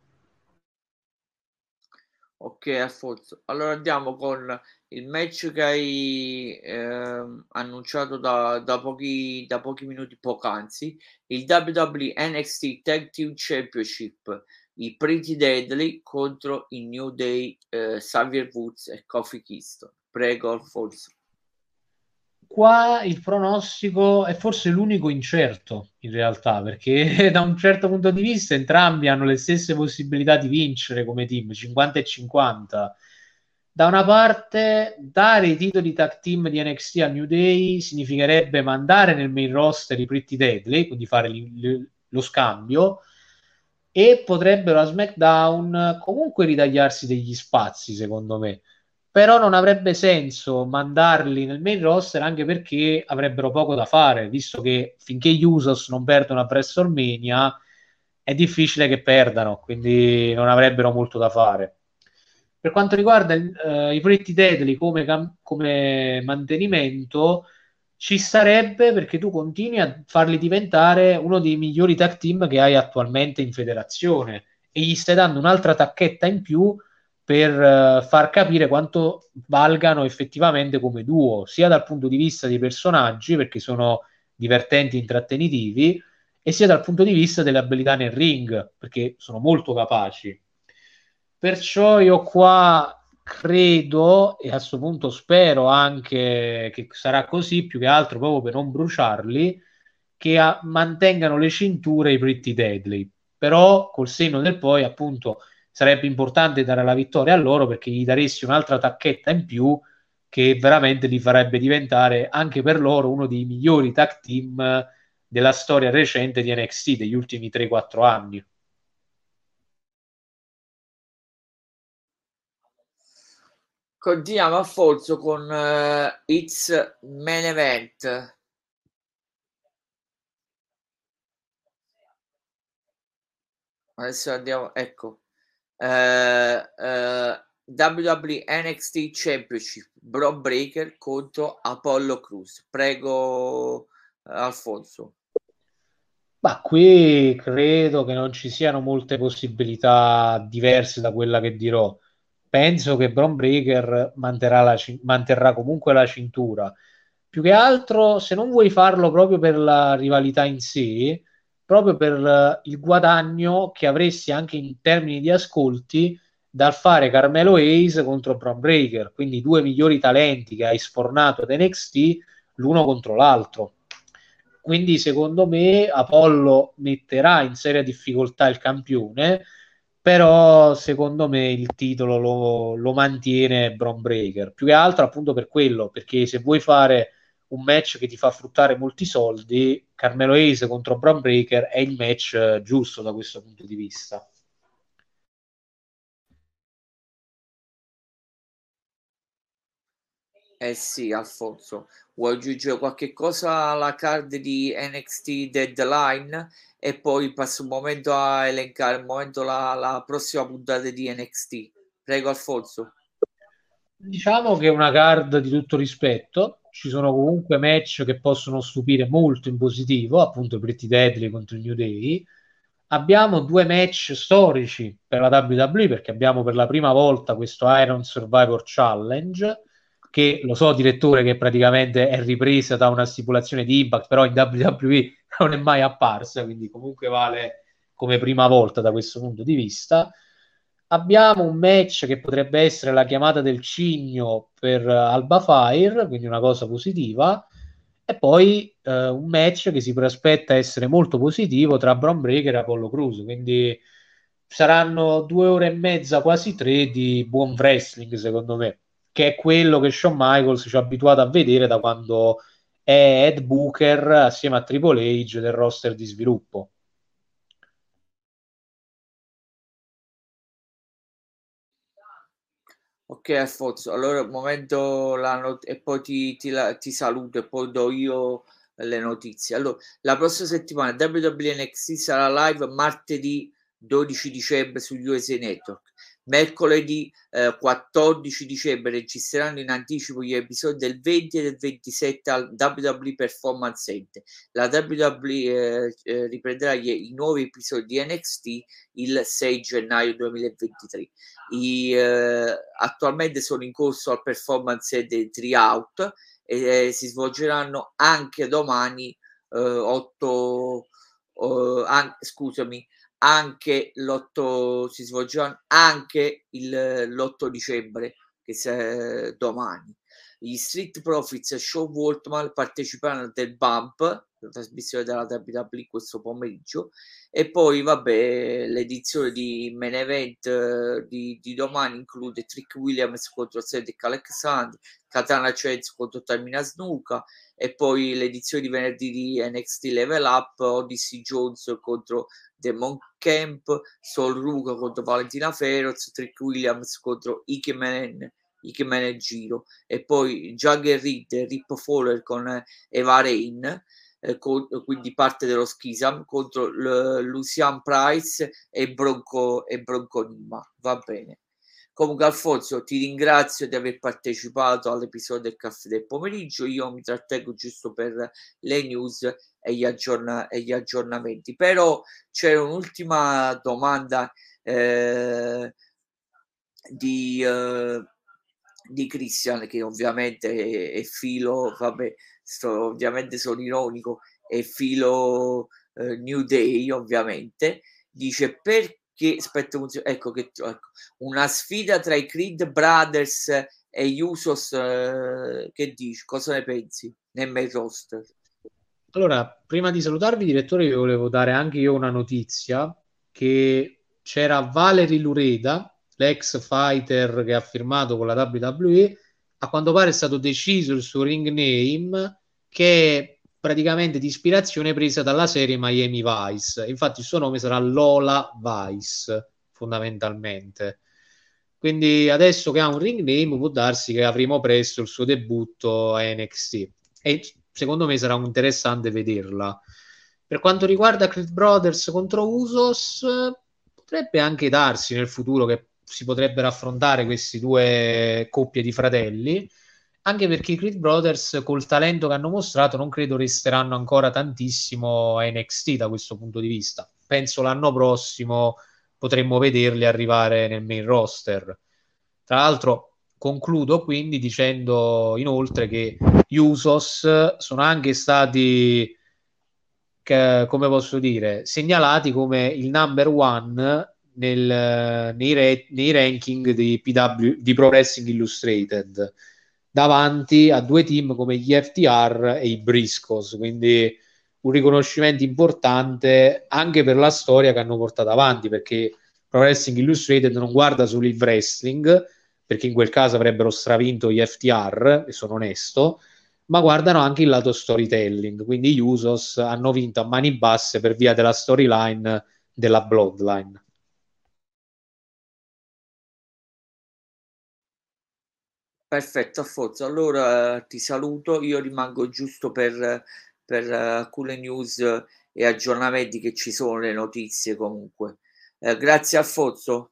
Ok, Alfonso. Allora andiamo con il match che hai eh, annunciato da, da, pochi, da pochi minuti poc'anzi, il WWE NXT Tag Team Championship, i Pretty Deadly contro i New Day eh, Xavier Woods e Kofi Kingston. Prego, Alfonso qua il pronostico è forse l'unico incerto in realtà, perché (laughs) da un certo punto di vista entrambi hanno le stesse possibilità di vincere come team, 50 e 50. Da una parte, dare i titoli tag team di NXT a New Day significherebbe mandare nel main roster i Pretty Deadly, quindi fare li, li, lo scambio, e potrebbero a SmackDown comunque ritagliarsi degli spazi, secondo me però non avrebbe senso mandarli nel main roster anche perché avrebbero poco da fare, visto che finché gli Usos non perdono a WrestleMania è difficile che perdano, quindi non avrebbero molto da fare. Per quanto riguarda uh, i Pretty Deadly come, cam- come mantenimento, ci sarebbe perché tu continui a farli diventare uno dei migliori tag team che hai attualmente in federazione e gli stai dando un'altra tacchetta in più per uh, far capire quanto valgano effettivamente come duo, sia dal punto di vista dei personaggi, perché sono divertenti e intrattenitivi, e sia dal punto di vista delle abilità nel ring, perché sono molto capaci. Perciò io qua credo, e a questo punto spero anche che sarà così, più che altro proprio per non bruciarli, che a- mantengano le cinture i Pretty Deadly. Però col senno del poi, appunto, sarebbe importante dare la vittoria a loro perché gli daresti un'altra tacchetta in più che veramente li farebbe diventare anche per loro uno dei migliori tag team della storia recente di NXT degli ultimi 3-4 anni. Continuiamo Alfonso con uh, It's Main Event. Adesso andiamo, ecco, WWE NXT Championship Bro Breaker contro Apollo Cruz. Prego, Alfonso. Ma qui credo che non ci siano molte possibilità diverse da quella che dirò. Penso che Bron Breaker manterrà, la, manterrà comunque la cintura. Più che altro, se non vuoi farlo proprio per la rivalità in sé, proprio per uh, il guadagno che avresti anche in termini di ascolti dal fare Carmelo Hayes contro Bron Breaker, quindi i due migliori talenti che hai sfornato ad NXT l'uno contro l'altro. Quindi secondo me Apollo metterà in seria difficoltà il campione, però secondo me il titolo lo, lo mantiene Bron Breaker, più che altro appunto per quello, perché se vuoi fare un match che ti fa fruttare molti soldi, Carmelo Hayes contro Bron Breaker è il match eh, giusto da questo punto di vista. Eh sì, Alfonso, vuoi aggiungere qualche cosa alla card di NXT Deadline e poi passo un momento a elencare un momento la, la prossima puntata di NXT. Prego Alfonso. Diciamo che è una card di tutto rispetto, ci sono comunque match che possono stupire molto in positivo, appunto Pretty Deadly contro il New Day. Abbiamo due match storici per la WWE perché abbiamo per la prima volta questo Iron Survivor Challenge che lo so direttore che praticamente è ripresa da una stipulazione di Impact, però in WWE non è mai apparsa, quindi comunque vale come prima volta da questo punto di vista abbiamo un match che potrebbe essere la chiamata del cigno per Alba Fire, quindi una cosa positiva, e poi eh, un match che si prospetta essere molto positivo tra Bron Breaker e Apollo Cruz, quindi saranno due ore e mezza, quasi tre di buon wrestling secondo me, che è quello che Shawn Michaels ci ha abituato a vedere da quando è Ed Booker assieme a Triple H del roster di sviluppo. Ok Alfonso, allora un momento la not- e poi ti, ti, la- ti saluto e poi do io le notizie. Allora, la prossima settimana WWE sarà live martedì 12 dicembre sugli USA Network. Mercoledì eh, 14 dicembre registreranno in anticipo gli episodi del 20 e del 27 al WWE Performance Center. La WWE eh, eh, riprenderà gli, i nuovi episodi di NXT il 6 gennaio 2023. I, eh, attualmente sono in corso al Performance Center Tryout e eh, si svolgeranno anche domani 8 eh, an- scusami anche l'8 si svolgerà anche il, l'8 dicembre che è domani gli Street Profits e Show Waltman parteciperanno del Bump la trasmissione della WWE questo pomeriggio e poi vabbè l'edizione di main event eh, di, di, domani include Trick Williams contro Cedric Alexander Katana Chance contro Tamina Snuka e poi l'edizione di venerdì di NXT Level Up Odyssey Jones contro Demon Camp, Sol Ruka contro Valentina Feroz, Trick Williams contro Ikemen, Ikemen e Giro. E poi Jagger Reed Rip Fowler con Eva Rain eh, con, quindi parte dello Schisam contro l- Lucian Price e Bronco, e Bronco Nima. Va bene. Comunque Alfonso ti ringrazio di aver partecipato all'episodio del caffè del pomeriggio, io mi trattengo giusto per le news e gli, aggiorna- e gli aggiornamenti, però c'era un'ultima domanda eh, di, eh, di Christian che ovviamente è, filo, vabbè, sto, ovviamente sono ironico, è filo eh, New Day ovviamente, dice perché aspetta ecco che ecco, una sfida tra i Creed Brothers e gli Usos eh, che dici cosa ne pensi? Nel main roster. Allora prima di salutarvi direttore vi volevo dare anche io una notizia che c'era Valerie Lureda l'ex fighter che ha firmato con la WWE a quanto pare è stato deciso il suo ring name che praticamente di ispirazione presa dalla serie Miami Vice. Infatti il suo nome sarà Lola Vice, fondamentalmente. Quindi adesso che ha un ring name può darsi che avremo presto il suo debutto a NXT e secondo me sarà interessante vederla. Per quanto riguarda Creed Brothers contro Usos, potrebbe anche darsi nel futuro che si potrebbero affrontare queste due coppie di fratelli anche perché i Creed Brothers col talento che hanno mostrato non credo resteranno ancora tantissimo a NXT da questo punto di vista. Penso l'anno prossimo potremmo vederli arrivare nel main roster. Tra l'altro concludo quindi dicendo inoltre che gli Usos sono anche stati che, come posso dire, segnalati come il number one nel, nei, re, nei, ranking di, PW, di Pro Wrestling Illustrated davanti a due team come gli FTR e i Briscoes, quindi un riconoscimento importante anche per la storia che hanno portato avanti, perché Pro Wrestling Illustrated non guarda solo il wrestling, perché in quel caso avrebbero stravinto gli FTR, e sono onesto, ma guardano anche il lato storytelling, quindi gli Usos hanno vinto a mani basse per via della storyline della Bloodline. Perfetto, Affonso. Allora ti saluto, io rimango giusto per, per alcune news e aggiornamenti che ci sono, le notizie comunque. Eh, grazie Alfonso.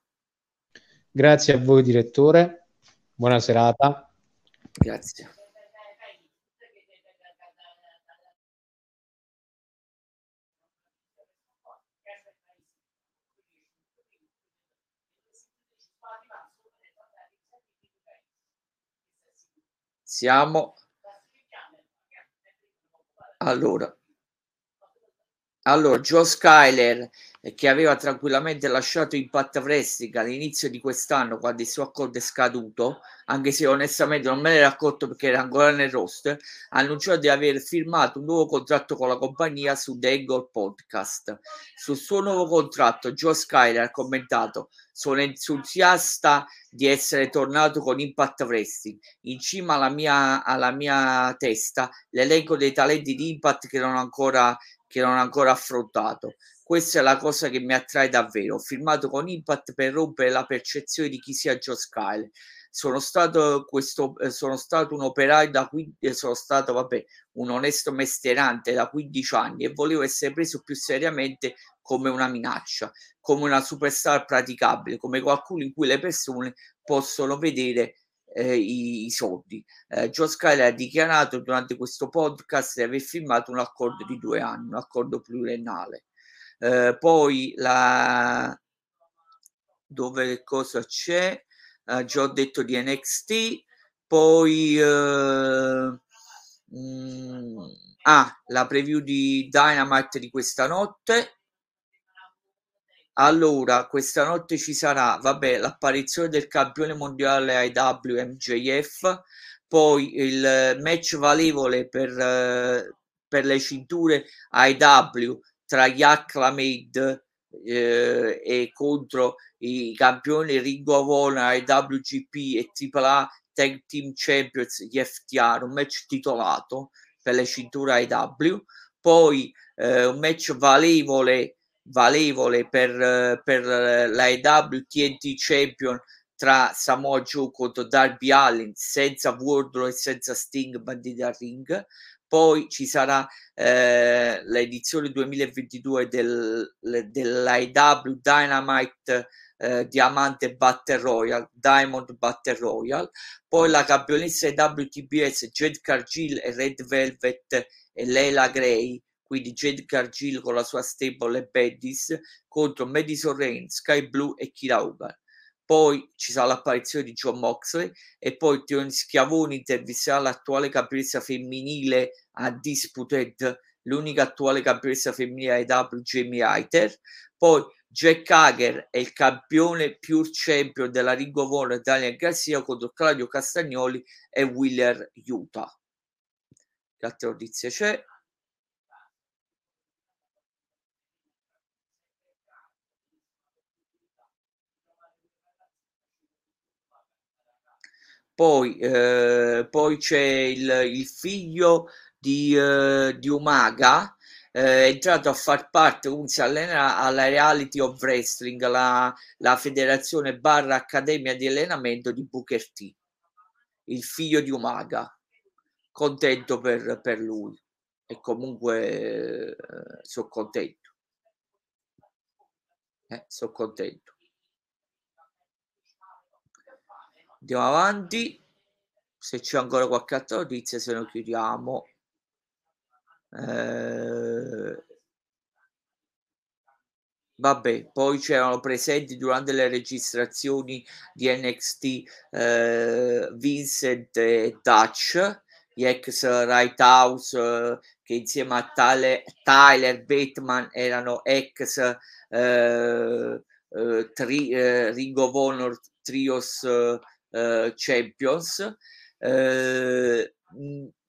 Grazie a voi direttore, buona serata. Grazie. Siamo allora. Allora Joe Skyler che aveva tranquillamente lasciato Impact Wrestling all'inizio di quest'anno quando il suo accordo è scaduto, anche se onestamente non me ero accorto perché era ancora nel roster, ha annunciato di aver firmato un nuovo contratto con la compagnia su The Angle Podcast. Sul suo nuovo contratto Joe Skyler ha commentato sono entusiasta di essere tornato con Impact Wrestling. In cima alla mia, alla mia testa l'elenco dei talenti di Impact che non ho ancora, che non ho ancora affrontato. Questa è la cosa che mi attrae davvero. Ho firmato con Impact per rompere la percezione di chi sia Joe Skyler. Sono stato, questo, eh, sono stato un operaio da qui, eh, sono stato vabbè, un onesto mestierante da 15 anni e volevo essere preso più seriamente come una minaccia, come una superstar praticabile, come qualcuno in cui le persone possono vedere eh, i, i, soldi. Eh, Joe Skyler ha dichiarato durante questo podcast di aver firmato un accordo di due anni, un accordo pluriennale. Eh, poi la dove cosa c'è? Eh, già ho detto di NXT, poi eh, mh, mm, ah, la preview di Dynamite di questa notte. Allora, questa notte ci sarà, vabbè, l'apparizione del campione mondiale IW MJF, poi il match valevole per, uh, per le cinture IW tra gli Acclamade eh, e contro i campioni Ring of Honor, IWGP e AAA Tag Team Champions, gli FTR, un match titolato per le cinture IW, poi eh, un match valevole, valevole per, per l'IW TNT Champion tra Samoa Joe contro Darby Allin senza Wardlow e senza Sting banditi al ring poi ci sarà eh, l'edizione 2022 del, dell'IW Dynamite eh, Diamante Battle Royale, Diamond Battle Royale, poi la campionessa WTBS Jade Cargill e Red Velvet e Leila Gray, quindi Jade Cargill con la sua stable e Bedis contro Madison Rain, Sky Blue e Kira Hogan poi ci sarà l'apparizione di John Moxley e poi Tion Schiavoni intervisterà l'attuale campionessa femminile a Disputed, l'unica attuale campionessa femminile a W, Jamie Heiter, poi Jack Hager è il campione pure champion della Ring of Honor Daniel Garcia contro Claudio Castagnoli e Willer Utah. Che altre notizie c'è? Poi, eh, poi c'è il, il, figlio di, eh, di Umaga, eh, entrato a far parte, comunque si allena alla Reality of Wrestling, la, la federazione barra accademia di allenamento di Booker T, il figlio di Umaga. Contento per, per lui e comunque eh, sono contento. Eh, sono contento. Andiamo avanti. Se c'è ancora qualche altra notizia, se no chiudiamo. Eh... Vabbè, poi c'erano presenti durante le registrazioni di NXT eh, Vincent e Dutch, gli ex Right House, eh, che insieme a Tyler, Tyler Bateman erano ex eh, eh, tri, eh, Ring of Honor Trios eh, Champions. Eh,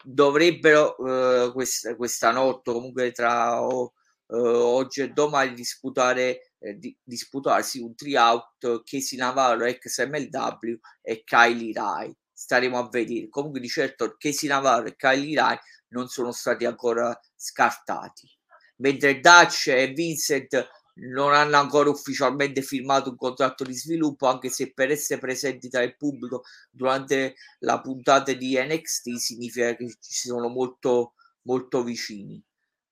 dovrebbero eh, questa, questa notte, comunque tra oh, oggi e domani, disputare di, disputarsi un tri-out Casey Navarro ex MLW e Kylie Rai staremo a vedere comunque di certo Casey Navarro e Kylie Rai non sono stati ancora scartati mentre Dutch e Vincent non hanno ancora ufficialmente firmato un contratto di sviluppo, anche se per essere presenti tra il pubblico durante la puntata di NXT significa che ci sono molto, molto vicini.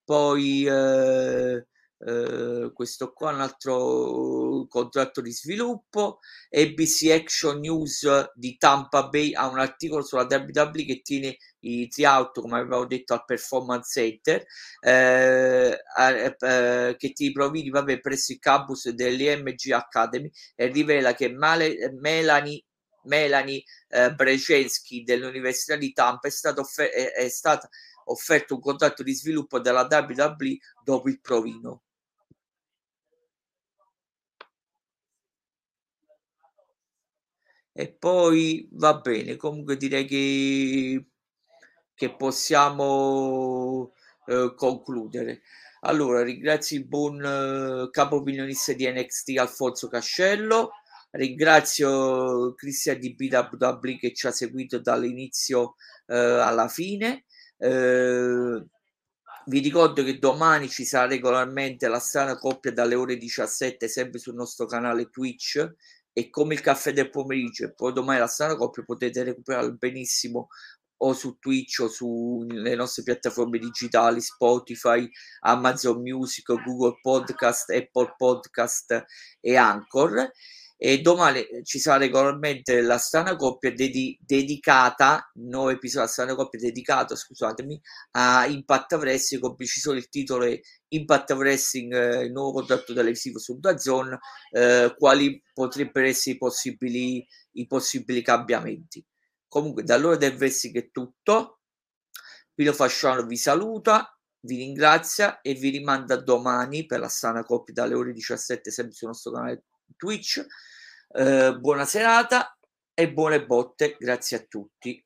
Poi eh, eh, questo qua è un altro contratto di sviluppo ABC Action News di Tampa Bay ha un articolo sulla WWE che tiene i tryout come avevo detto al performance center eh, eh, che ti provvidi vabbè, presso il campus dell'EMG Academy e rivela che Male, Melanie Melanie eh, Brzezinski dell'Università di Tampa è, stato offer- è, è stata offerto un contratto di sviluppo dalla WWE dopo il provino. E poi va bene, comunque direi che, che possiamo eh, concludere. Allora, ringrazio il buon eh, capo opinionista di NXT Alfonso Cascello, ringrazio Cristian di BWW che ci ha seguito dall'inizio eh, alla fine. Eh, vi ricordo che domani ci sarà regolarmente la strana coppia dalle ore 17 sempre sul nostro canale Twitch e come il caffè del pomeriggio e poi domani la strana coppia potete recuperarlo benissimo o su Twitch o sulle nostre piattaforme digitali Spotify, Amazon Music, Google Podcast, Apple Podcast e Anchor. E domani ci sarà regolarmente la strana coppia dedi- dedicata, nuovo episodio della strana coppia dedicato, scusatemi, a Impact Wrestling, con preciso il titolo Impact Wrestling, eh, il nuovo contratto televisivo su Dazon, eh, quali potrebbero essere i possibili, i possibili cambiamenti. Comunque, dall'ora del wrestling è tutto. Pino Fasciano vi saluta, vi ringrazia e vi rimanda domani per la strana coppia dalle ore 17 sempre sul nostro canale Twitch. Eh, buona serata e buone botte, grazie a tutti.